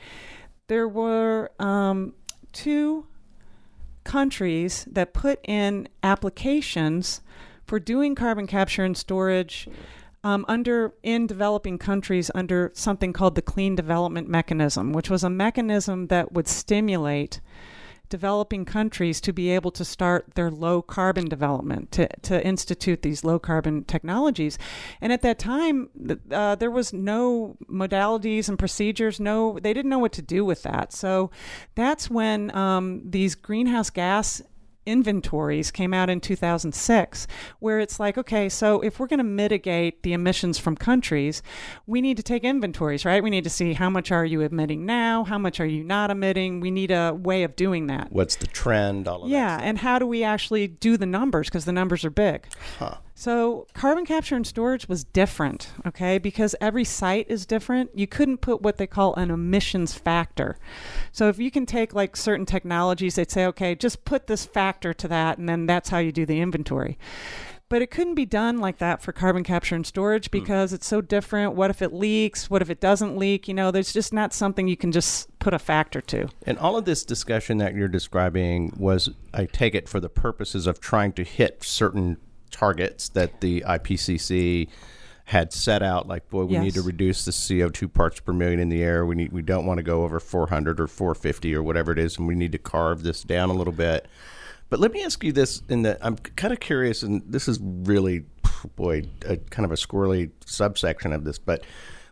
There were um, two countries that put in applications for doing carbon capture and storage um, under in developing countries under something called the Clean Development Mechanism, which was a mechanism that would stimulate developing countries to be able to start their low carbon development, to, to institute these low carbon technologies. And at that time, uh, there was no modalities and procedures, no, they didn't know what to do with that. So that's when um, these greenhouse gas inventories came out in 2006 where it's like okay so if we're going to mitigate the emissions from countries we need to take inventories right we need to see how much are you emitting now how much are you not emitting we need a way of doing that What's the trend? All of yeah that. and how do we actually do the numbers because the numbers are big Huh. So carbon capture and storage was different, okay, because every site is different. You couldn't put what they call an emissions factor. So if you can take like certain technologies, they'd say, okay, just put this factor to that, and then that's how you do the inventory. But it couldn't be done like that for carbon capture and storage hmm. because it's so different. What if it leaks? What if it doesn't leak? You know, there's just not something you can just put a factor to. And all of this discussion that you're describing was, I take it, for the purposes of trying to hit certain targets that the IPCC had set out. Like, boy, we need to reduce the CO2 parts per million in the air. We need, we don't want to go over 400 or 450 or whatever it is, and we need to carve this down a little bit. But let me ask you this: in the I'm kind of curious, and this is really, boy, a, kind of a squirrely subsection of this, but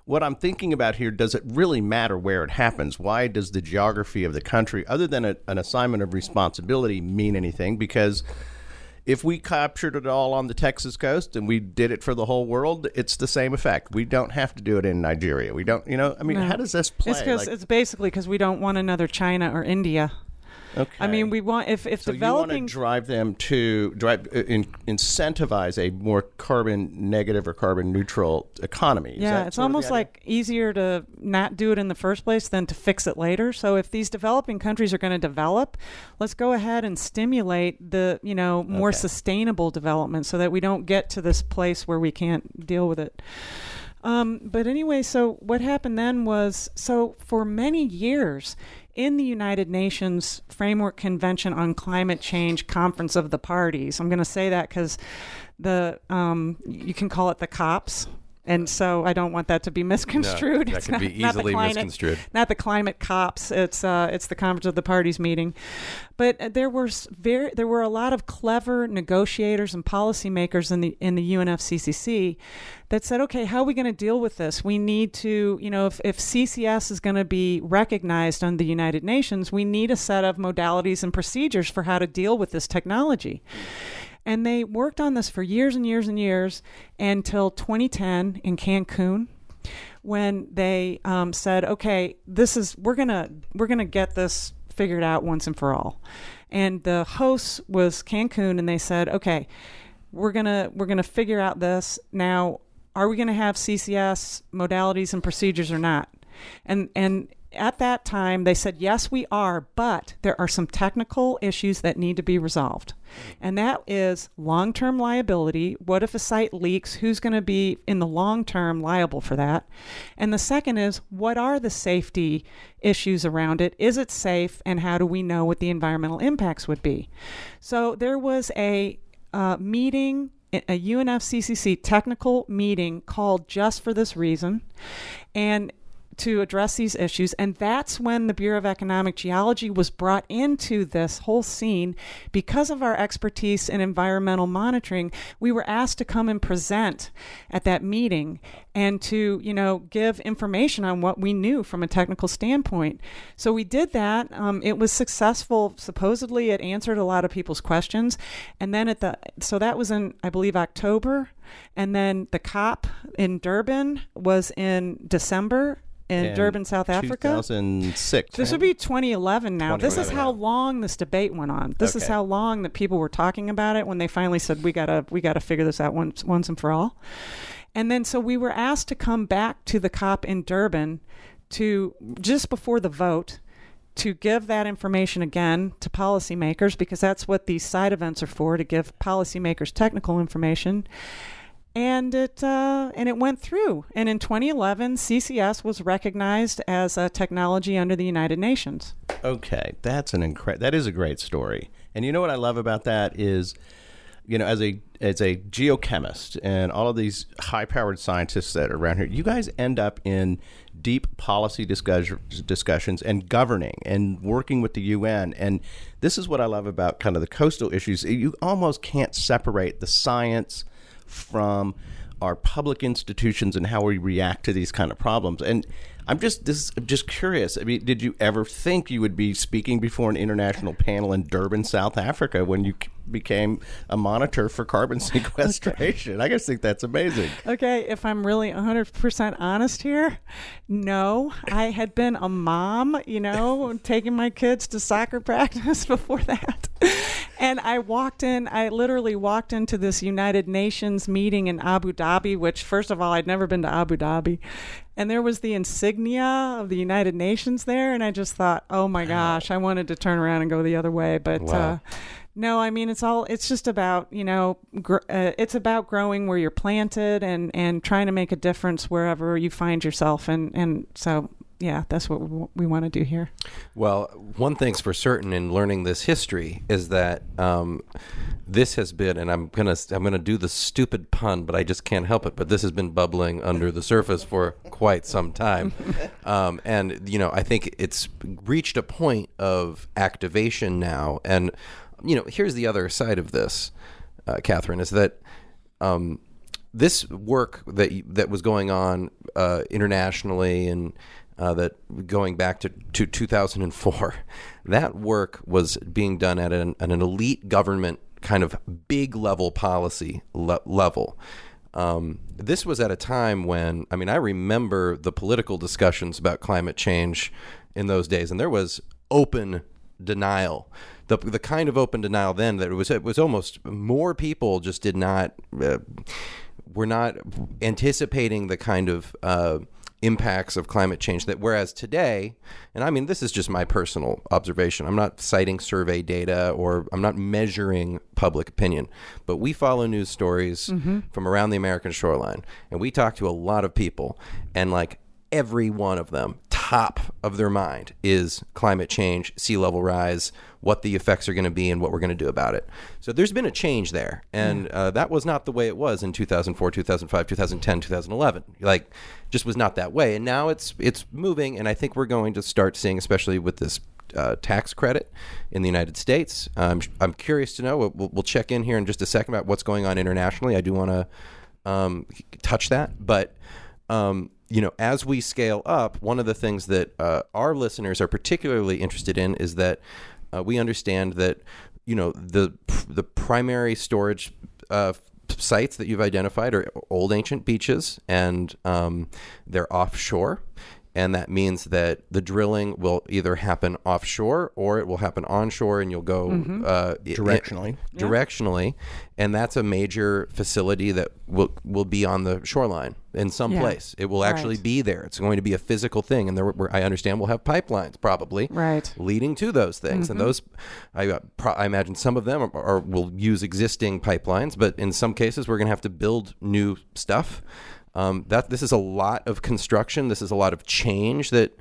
what I'm thinking about here does it really matter where it happens? Why does the geography of the country, other than a, an assignment of responsibility, mean anything? Because if we captured it all on the Texas coast and we did it for the whole world, it's the same effect. We don't have to do it in Nigeria. We don't, you know, I mean, No. how does this play? It's Like, it's basically because we don't want another China or India. Okay. I mean, we want if if so developing you want to drive them to drive uh, in, incentivize a more carbon negative or carbon neutral economy. Is yeah, it's sort of the almost like easier to not do it in the first place than to fix it later. So if these developing countries are going to develop, let's go ahead and stimulate the, you know, more Okay. sustainable development so that we don't get to this place where we can't deal with it. Um, but anyway, so what happened then was so for many years in the United Nations Framework Convention on Climate Change Conference of the Parties, I'm going to say that because the um, you can call it the COPs. And so I don't want that to be misconstrued. that It's could be not- not easily climate- misconstrued. Not the climate cops. It's uh, it's the conference of the parties meeting, but uh, there were very there were a lot of clever negotiators and policymakers in the in the UNFCCC that said, okay, how are we going to deal with this? We need to, you know, if, if CCS is going to be recognized on the United Nations, we need a set of modalities and procedures for how to deal with this technology. And they worked on this for years and years and years until 2010 in Cancun when they um, said, "Okay, this is we're gonna we're gonna get this figured out once and for all." And the host was Cancun, and they said, "Okay, we're gonna we're gonna figure out this now. Are we gonna have CCS modalities and procedures or not?" And and at that time, they said, yes, we are, but there are some technical issues that need to be resolved. And that is long term liability. What if a site leaks? Who's going to be in the long term liable for that? And the second is, what are the safety issues around it? Is it safe? And how do we know what the environmental impacts would be? So there was a uh, meeting a UNFCCC technical meeting called just for this reason. And to address these issues. And that's when the Bureau of Economic Geology was brought into this whole scene. Because of our expertise in environmental monitoring, we were asked to come and present at that meeting and to, you know, give information on what we knew from a technical standpoint. So we did that. Um, it was successful. Supposedly, it answered a lot of people's questions. And then at the, so that was in, I believe, October. And then the COP in Durban was in December in Durban, South Africa. 2006. This would be 2011 now. This is how long this debate went on. This is how long that people were talking about it when they finally said we gotta we gotta figure this out once once and for all. And then so we were asked to come back to the COP in Durban to just before the vote to give that information again to policymakers because that's what these side events are for to give policymakers technical information and it uh, and it went through. And in 2011, CCS was recognized as a technology under the United Nations. Okay, that's an incre- that is a great story. And you know what I love about that is you know as a as a geochemist and all of these high-powered scientists that are around here, you guys end up in deep policy discuss- discussions and governing and working with the UN and this is what I love about kind of the coastal issues. You almost can't separate the science from our public institutions and how we react to these kind of problems. And I'm just this I'm just curious. I mean, did you ever think you would be speaking before an international panel in Durban, South Africa, when you became a monitor for carbon sequestration? I just think that's amazing. Okay, if I'm really 100% honest here, no. I had been a mom, you know, taking my kids to soccer practice before that. And I walked in, I literally walked into this United Nations meeting in Abu Dhabi, which, first of all, I'd never been to Abu Dhabi. And there was the insignia of the United Nations there. And I just thought, oh my gosh, I wanted to turn around and go the other way. But, Wow. uh, no, I mean it's all. It's just about you know, gr- uh, it's about growing where you're planted and and trying to make a difference wherever you find yourself. And and so yeah, that's what we, we want to do here. Well, one thing's for certain in learning this history is that um, this has been, and I'm gonna I'm gonna do the stupid pun, but I just can't help it. But this has been bubbling under the surface for quite some time, um, and you know I think it's reached a point of activation now. And you know, here's the other side of this, uh, Katherine, is that. Um, this work that that was going on uh, internationally and uh, that going back to, to 2004, that work was being done at an, an elite government kind of big level policy le- level. Um, this was at a time when, I mean, I remember the political discussions about climate change in those days, and there was open denial. The, the kind of open denial then that it was it was almost more people just did not uh, were not anticipating the kind of uh, impacts of climate change that whereas today and i mean this is just my personal observation i'm not citing survey data or i'm not measuring public opinion but we follow news stories mm-hmm. from around the american shoreline and we talk to a lot of people and like every one of them top of their mind is climate change sea level rise what the effects are going to be and what we're going to do about it so there's been a change there and uh, that was not the way it was in 2004 2005 2010 2011 like just was not that way and now it's it's moving and i think we're going to start seeing especially with this uh, tax credit in the United States. Um, I'm curious to know. We'll, we'll check in here in just a second about what's going on internationally. I do want to um, touch that, but um, you know, as we scale up, one of the things that uh, our listeners are particularly interested in is that uh, we understand that you know the the primary storage uh, sites that you've identified are old ancient beaches and um, they're offshore and that means that the drilling will either happen offshore or it will happen onshore, and you'll go uh, Directionally. i- directionally, and that's a major facility that will will be on the shoreline in some Yeah. place. It will actually Right. be there. It's going to be a physical thing, and there, were- I understand we'll have pipelines probably Right. leading to those things, and those I, uh, I imagine some of them are, are will use existing pipelines, but in some cases we're going to have to build new stuff. Um, that this is a lot of construction. This is a lot of change that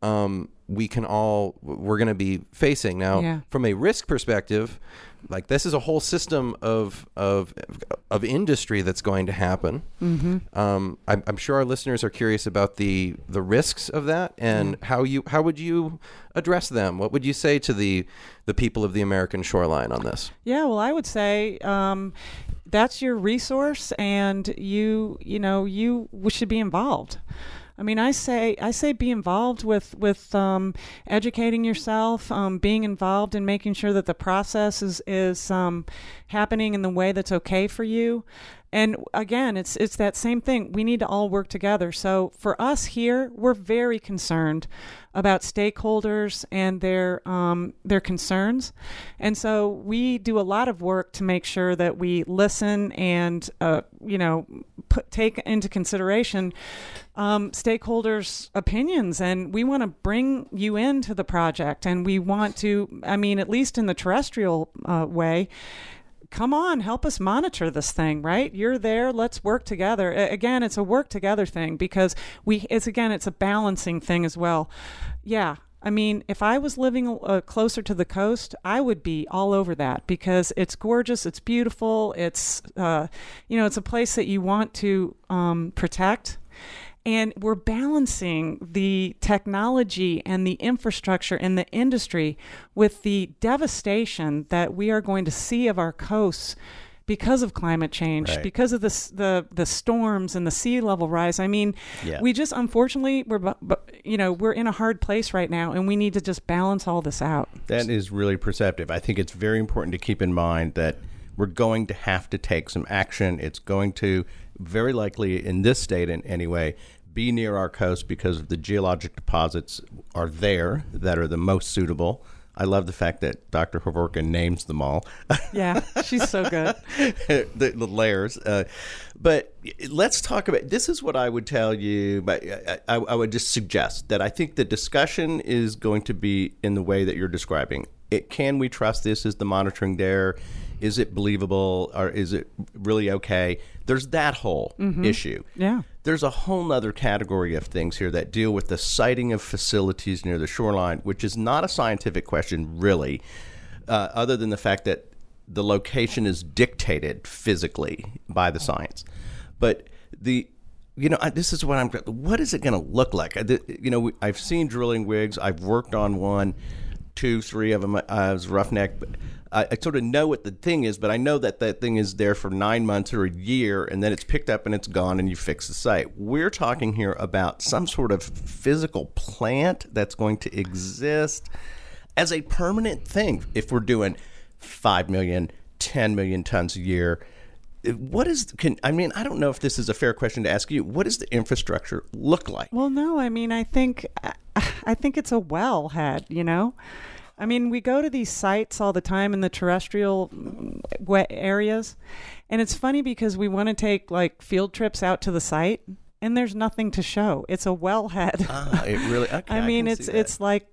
um, we can all we're going to be facing now. Yeah. From a risk perspective, like this is a whole system of of of industry that's going to happen. Mm-hmm. Um, I'm, I'm sure our listeners are curious about the the risks of that and how you how would you address them? What would you say to the the people of the American shoreline on this? Yeah, well, I would say um, that's your resource, and you, you know, you should be involved. I mean, I say, I say, be involved with with um, educating yourself, um, being involved in making sure that the process is is um, happening in the way that's okay for you. And again, it's it's that same thing. We need to all work together. So for us here, we're very concerned about stakeholders and their um, their concerns, and so we do a lot of work to make sure that we listen and uh, you know put, take into consideration um, stakeholders' opinions, and we want to bring you into the project, and we want to, I mean, at least in the terrestrial uh, way come on, help us monitor this thing, right? You're there, let's work together. Again, it's a work together thing because we it's again, it's a balancing thing as well. Yeah. I mean, if I was living uh, closer to the coast, I would be all over that because it's gorgeous, it's beautiful, it's uh, you know, it's a place that you want to um, protect and we're balancing the technology and the infrastructure and the industry with the devastation that we are going to see of our coasts because of climate change, Right. because of the, the the storms and the sea level rise. I mean, Yeah. we just unfortunately we're you know we're in a hard place right now, and we need to just balance all this out. That is really perceptive. I think it's very important to keep in mind that we're going to have to take some action. It's going to, very likely in this state in anyway, be near our coast because the geologic deposits are there that are the most suitable. I love the fact that Dr. Hovorka names them all. Yeah, she's so good. the, the layers. Uh, but let's talk about this. Is what I would tell you, but I, I, I would just suggest that I think the discussion is going to be in the way that you're describing. It can we trust this? Is the monitoring there? Is it believable, or is it really okay? There's that whole issue. Yeah. There's a whole other category of things here that deal with the siting of facilities near the shoreline, which is not a scientific question, really, uh, other than the fact that the location is dictated physically by the science. But the you know, I, this is what I'm. What is it going to look like? I, the- you know, I've seen drilling rigs. I've worked on one, two, three of them. I was roughneck. I, I sort of know what the thing is, but I know that that thing is there for nine months or a year, and then it's picked up and it's gone, and you fix the site. We're talking here about some sort of physical plant that's going to exist as a permanent thing. If we're doing five million, 10 million tons a year eh, what is can i mean i don't know if this is a fair question to ask you what does the infrastructure look like Well, no, I mean, I think I think it's a well head, you know. I mean, we go to these sites all the time in the terrestrial mm, wet areas, and it's funny because we want to take like field trips out to the site, and there's nothing to show. It's a wellhead. ah, it really okay, I mean, can it's it's like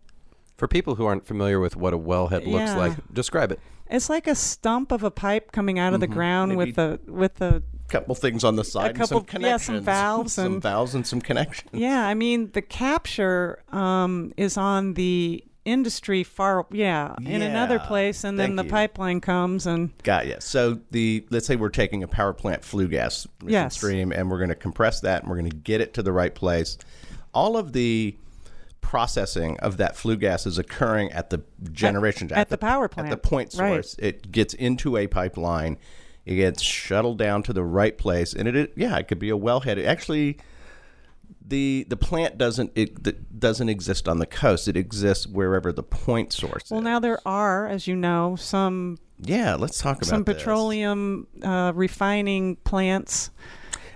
For people who aren't familiar with what a wellhead looks Yeah. like, describe it. it's like a stump of a pipe coming out of the ground Mm-hmm. Maybe- with the with the couple things on the side and some couple- yeah, some connections valves some and- valves and some connections Yeah, I mean the capture um, is on the industry far yeah, in another place and then the you. pipeline comes and got you so the let's say we're taking a power plant flue gas Yes. stream and we're going to compress that and we're going to get it to the right place all of the processing of that flue gas is occurring at the generation at the power plant. at the point Right. source it gets into a pipeline it gets shuttled down to the right place and it, it yeah it could be a wellhead it actually the the plant doesn't it, doesn't exist on the coast it exists wherever the point source well is. now there are as you know some yeah let's talk about some this. petroleum uh, refining plants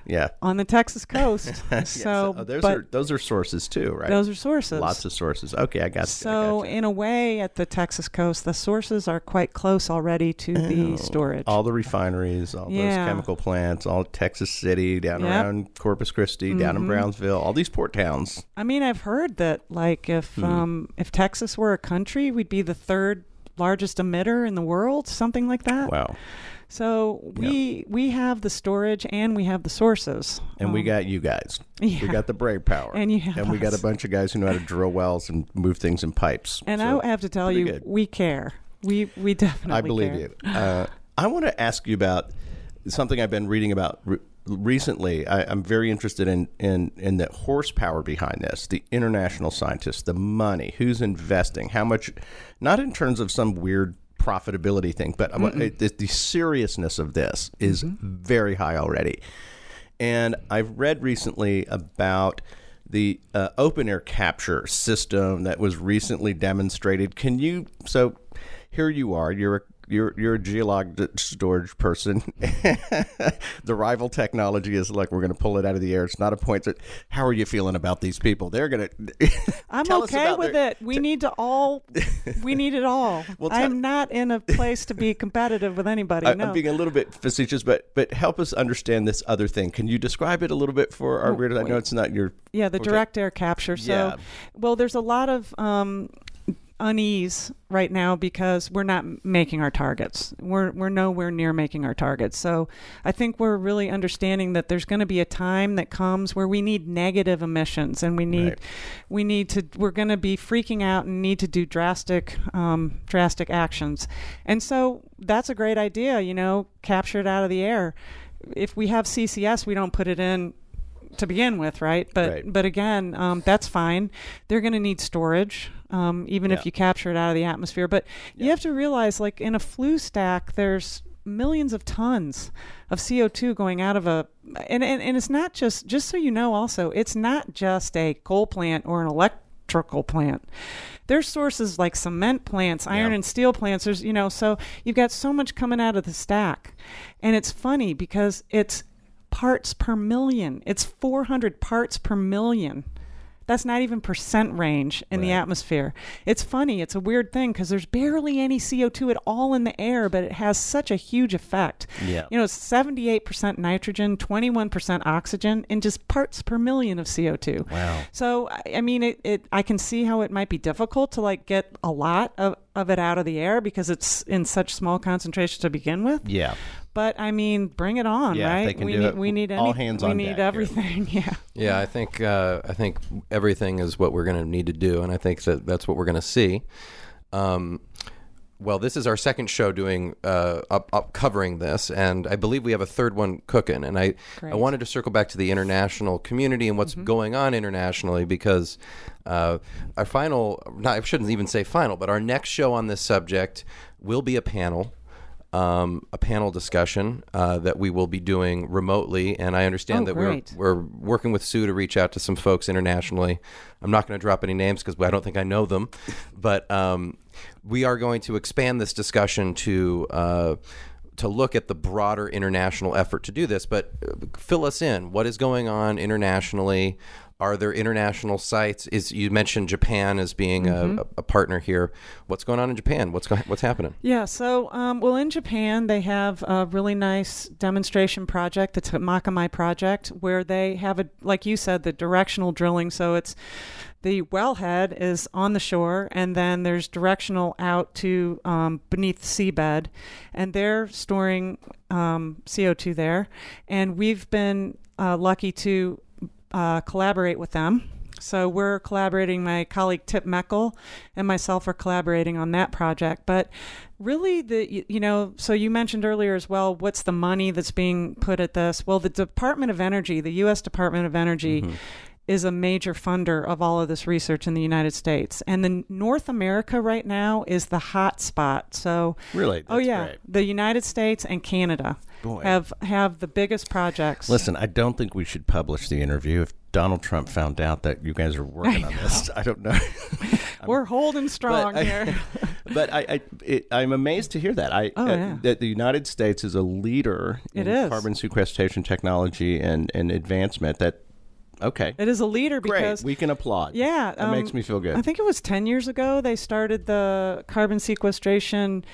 Yeah. on the Texas coast. so, uh, those but are those are sources too, right? those are sources. Lots of sources. Okay, I got. I so, gotcha. in a way, at the Texas coast, the sources are quite close already to the storage. all the refineries, all those chemical plants, all Texas City, down Yep. Mm-hmm. around Corpus Christi, down in Brownsville, all these port towns. I mean, I've heard that like if Hmm. um, if Texas were a country, we'd be the third largest emitter in the world, something like that. Wow. So we we have the storage and we have the sources. And we Um, got you guys. We got the brave power. And you have And we got a bunch of guys who know how to drill wells and move things in pipes. And So I have to tell you, good. we care. We we definitely I believe care. you. Uh, I want to ask you about something I've been reading about re- recently. I, I'm very interested in, in in the horsepower behind this, the international scientists, the money, who's investing, how much, not in terms of some weird profitability thing, but want- the, the seriousness of this is very high already. And I've read recently about the uh, open air capture system that was recently demonstrated. Can you? So here you are. You're a you're you're a geolog storage person. the rival technology is like we're going to pull it out of the air. It's not a point. That, how are you feeling about these people? They're going to. I'm okay with their- it. We need to all. we need it all. Well, tell- I'm not in a place to be competitive with anybody. I, no. I'm being a little bit facetious, but but help us understand this other thing. Can you describe it a little bit for our readers? I know it's not your Yeah, the Okay. direct air capture. So, Yeah. well, there's a lot of um, unease right now because we're not making our targets. We're we're nowhere near making our targets. So, I think we're really understanding that there's going to be a time that comes where we need negative emissions, and we need Right. we need to we're going to be freaking out and need to do drastic um, drastic actions. And so that's a great idea. You know, capture it out of the air. If we have CCS, we don't put it in to begin with, right? But Right. but again, um, that's fine. They're going to need storage, um, even Yeah. if you capture it out of the atmosphere. But you have to realize, like in a flue stack, there's millions of tons of CO2 going out of a and, and and it's not just just so you know also it's not just a coal plant or an electrical plant there's sources like cement plants iron Yeah. and steel plants there's you know so you've got so much coming out of the stack and it's funny because it's parts per million. It's 400 parts per million. That's not even percent range in the atmosphere. It's funny. It's a weird thing because there's barely any CO2 at all in the air, but it has such a huge effect. Yeah. You know, it's 78% nitrogen, 21% oxygen, and just parts per million of CO2. Wow. So, I I mean, it, it, I can see how it might be difficult to like get a lot of, of it out of the air because it's in such small concentration to begin with. Yeah. But I mean, bring it on, Yeah, right? they can we do need it, we need all any, hands we on need deck here. everything. Yeah. Yeah, I think uh, I think everything is what we're going to need to do, and I think that that's what we're going to see. Um, well, this is our second show doing uh, up, up covering this, and I believe we have a third one cooking. And I I Great. Mm-hmm. wanted to circle back to the international community and what's going on internationally because uh, our final, not, I shouldn't even say final, but our next show on this subject will be a panel um, a panel discussion uh, that we will be doing remotely. And I understand Oh, that great. we're we're working with Sue to reach out to some folks internationally. I'm not going to drop any names because I don't think I know them, but um, we are going to expand this discussion to. Uh, to look at the broader international effort to do this, but uh, fill us in. What is going on internationally? Are there international sites? Is you mentioned Japan as being a, a partner here? What's going on in Japan? What's go- what's happening? Yeah. So, um, well, in Japan, they have a really nice demonstration project, the Tomakomai project, where they have a, like you said, the directional drilling. So it's the wellhead is on the shore, and then there's directional out to um, beneath the seabed, and they're storing um, CO2 there. And we've been uh, lucky to uh, collaborate with them. So we're collaborating. My colleague Tip Meckel and myself are collaborating on that project. But really, the you- you know, so you mentioned earlier as well. What's the money that's being put at this? Well, the Department of Energy, the U.S. Department of Energy. Is a major funder of all of this research in the United States. And the North America right now is the hot spot. So Really? Oh yeah, great. the United States and Canada Boy. have have the biggest projects. Listen, I don't think we should publish the interview if Donald Trump found out that you guys are working on this. I don't know. we're holding strong I- here. but I, I I'm amazed to hear that. I Oh, uh, yeah. that the United States is a leader It in is. carbon sequestration technology and, and advancement. That okay, it is a leader great. because We can applaud. yeah, that um, makes me feel good. I think it was 10 years ago they started the carbon sequestration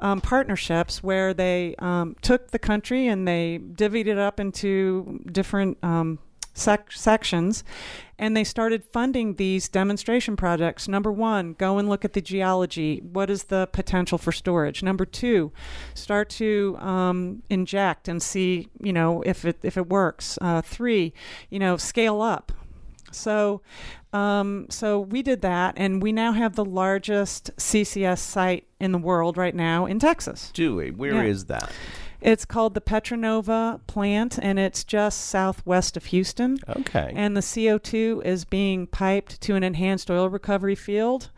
um, partnerships where they um, took the country and they divvied it up into different um, sec- sections and they started funding these demonstration projects. Number one, go and look at the geology. What is the potential for storage? Number two, start to um, inject and see, you know, if it if it works. Uh, three, you know, scale up. So, um, so we did that, and we now have the largest CCS site in the world right now in Texas. Do we? Where is Yeah. that? It's called the Petra Nova plant, and it's just southwest of Houston. Okay. And the CO2 is being piped to an enhanced oil recovery field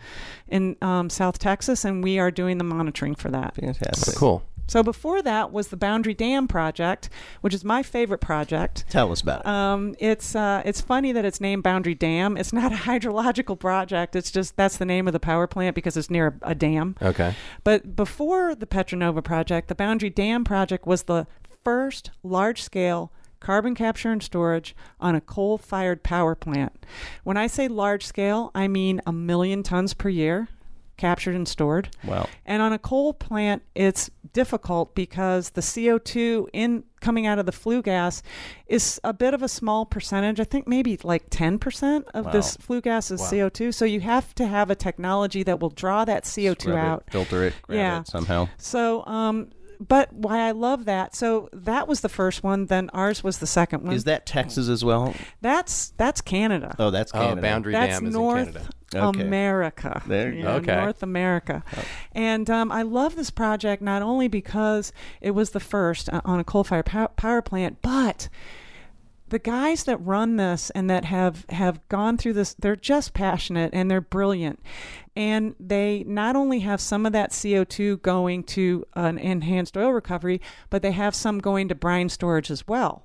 in um, South Texas, and we are doing the monitoring for that. Fantastic. Cool. So before that was the Boundary Dam project, which is my favorite project. Tell us about it. Um, it's uh, it's funny that it's named Boundary Dam. It's not a hydrological project. It's just that's the name of the power plant because it's near a, a dam. Okay. But before the Petra Nova project, the Boundary Dam project was the first large scale carbon capture and storage on a coal fired power plant. When I say large scale, I mean a million tons per year captured and stored. Well, And on a coal plant, it's difficult because the CO2 in coming out of the flue gas is a bit of a small percentage. I think maybe like 10% of Wow. this flue gas is Wow. CO2. So you have to have a technology that will draw that CO2 scrub it, out. filter it, grab Yeah. it somehow. So, um, but why I love that. So that was the first one. Then ours was the second one. Is that Texas as well? that's that's Canada. Oh, that's Canada. Oh, Boundary That's Dam is North in Canada. Okay. America. There you know, go. Okay. North America. And um, I love this project not only because it was the first uh, on a coal fired pow- power plant, but the guys that run this and that have have gone through this they're just passionate and they're brilliant and they not only have some of that CO2 going to an enhanced oil recovery but they have some going to brine storage as well.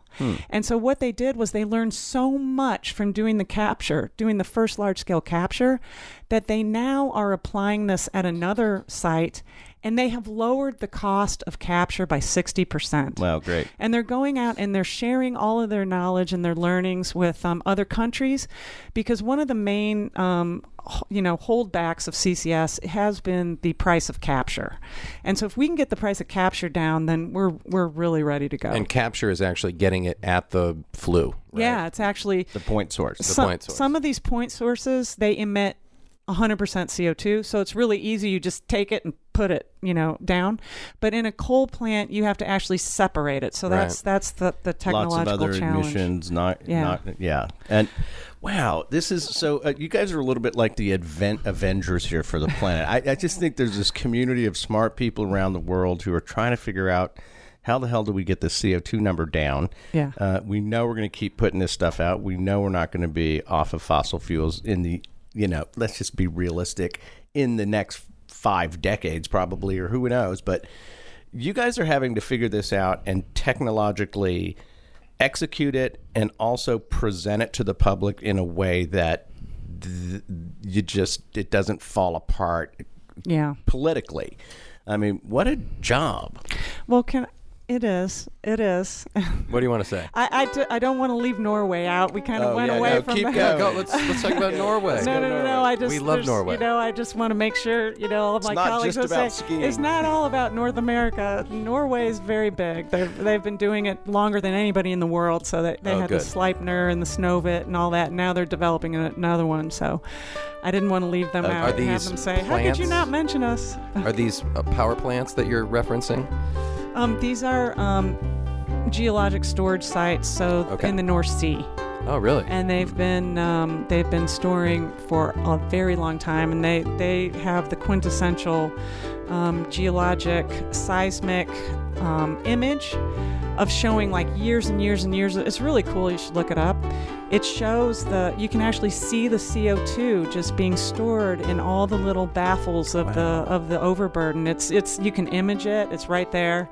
And so what they did was they learned so much from doing the capture doing the first large scale capture that they now are applying this at another site and they have lowered the cost of capture by 60% Wow, great. and they're going out and they're sharing all of their knowledge and their learnings with um, other countries because one of the main um, you know holdbacks of CCS has been the price of capture and so if we can get the price of capture down then we're we're really ready to go And capture is actually getting it at the flue. Right? yeah it's actually The point source. some, point source. some of these point sources they emit 100% CO2 so it's really easy you just take it and put it you know down but in a coal plant you have to actually separate it so that's Right. that's the the technological Lots of other challenge emissions. Not, Yeah. not, yeah. And wow, this is so. Uh, you guys are a little bit like the advent Avengers here for the planet. I, I just think there's this community of smart people around the world who are trying to figure out how the hell do we get the CO2 number down. Yeah. Uh, we know we're going to keep putting this stuff out. We know we're not going to be off of fossil fuels in the, you know, let's just be realistic, in the next five decades probably, or who knows. But you guys are having to figure this out and technologically execute it and also present it to the public in a way that th- you just, it doesn't fall apart yeah politically. I mean, what a job. well can it is it is What do you want to say? I, I, do, I don't want to leave Norway out we kind of Oh, went yeah, away no, from keep the going. Go, let's let's talk about Norway. no, no, no, no. I just We love Norway. You know, I just want to make sure you know all of my not colleagues just will about say skiing. it's not all about North America. Norway is very big. They've they've been doing it longer than anybody in the world. So they, they Oh, had good. the Sleipner and the Snøhvit and all that. Now they're developing another one. So I didn't want to leave them Uh, out are and have them say, "How could you not mention us?" Are these uh, power plants that you're referencing? Um, these are um, geologic storage sites, so Okay. in the North Sea. Oh, really? and they've been um, they've been storing for a very long time, and they they have the quintessential um, geologic seismic um, image of showing like years and years and years. It's really cool. You should look it up. It shows the you can actually see the CO2 just being stored in all the little baffles of the of the overburden. It's it's you can image it. It's right there,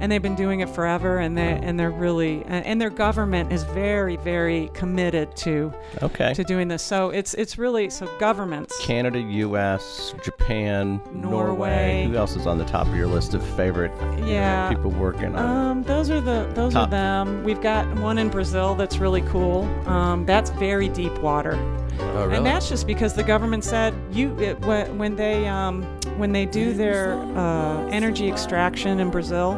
and they've been doing it forever. And they and they're really and their government is very very committed to Okay. to doing this. So it's it's really so governments. Canada, U.S., Japan, Norway. Norway. Who else is on the top of your list of favorite you know, Yeah. people working on? Um, those are the those Top. are them. We've got one in Brazil that's really cool. Um, that's very deep water. Oh, really? And that's just because the government said you it, when, when they um, when they do their uh, energy extraction in Brazil,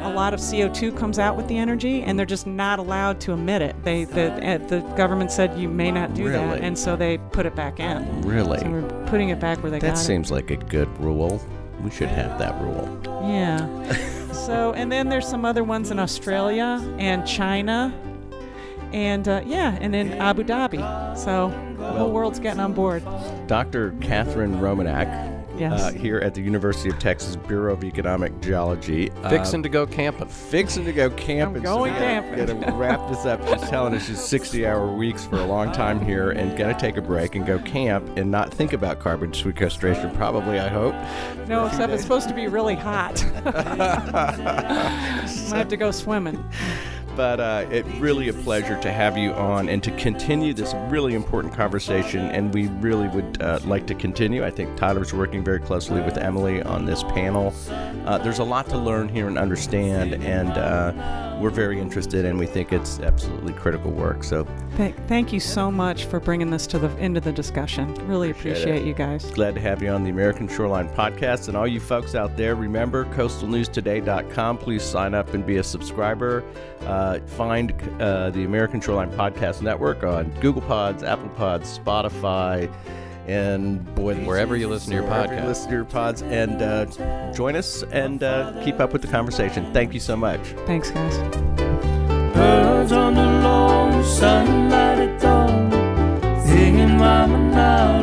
a lot of CO2 comes out with the energy, and they're just not allowed to emit it. They the uh, the government said you may not do Really? that, and so they put it back in. really? So we're putting it back where they that got seems like a good rule. We should have that rule. Yeah. so and then there's some other ones in Australia and China. And uh, yeah, and in Abu Dhabi. So the whole world's getting on board. Dr. Katherine Romanak, Yes. uh, here at the University of Texas Bureau of Economic Geology. uh, Fixing to go camping. fixing to go camping. going so we gotta- camping. Gotta wrap this up. She's telling us she's 60 hour weeks for a long time here and gonna take a break and go camp and not think about carbon sequestration, probably, I hope. No, except it's supposed to be really hot. I have to go swimming. But uh, it really a pleasure to have you on and to continue this really important conversation. And we really would uh, like to continue. I think Tyler's working very closely with Emily on this panel. Uh, there's a lot to learn here and understand, and uh, we're very interested, and we think it's absolutely critical work. So Th- thank you so much for bringing this to the end of the discussion. Really Appreciate appreciate you guys. Glad to have you on the American Shoreline Podcast. And all you folks out there, remember coastalnewstoday.com. Please sign up and be a subscriber. Uh, find uh, the American Shoreline Podcast Network on Google Pods, Apple Pods, Spotify, and boy, Wherever you listen to your wherever you podcast. listen to your pods, and uh, join us and uh, keep up with the conversation. Thank you so much. Thanks, guys. Birds on the lawn, sunlight at dawn, singing Mama now,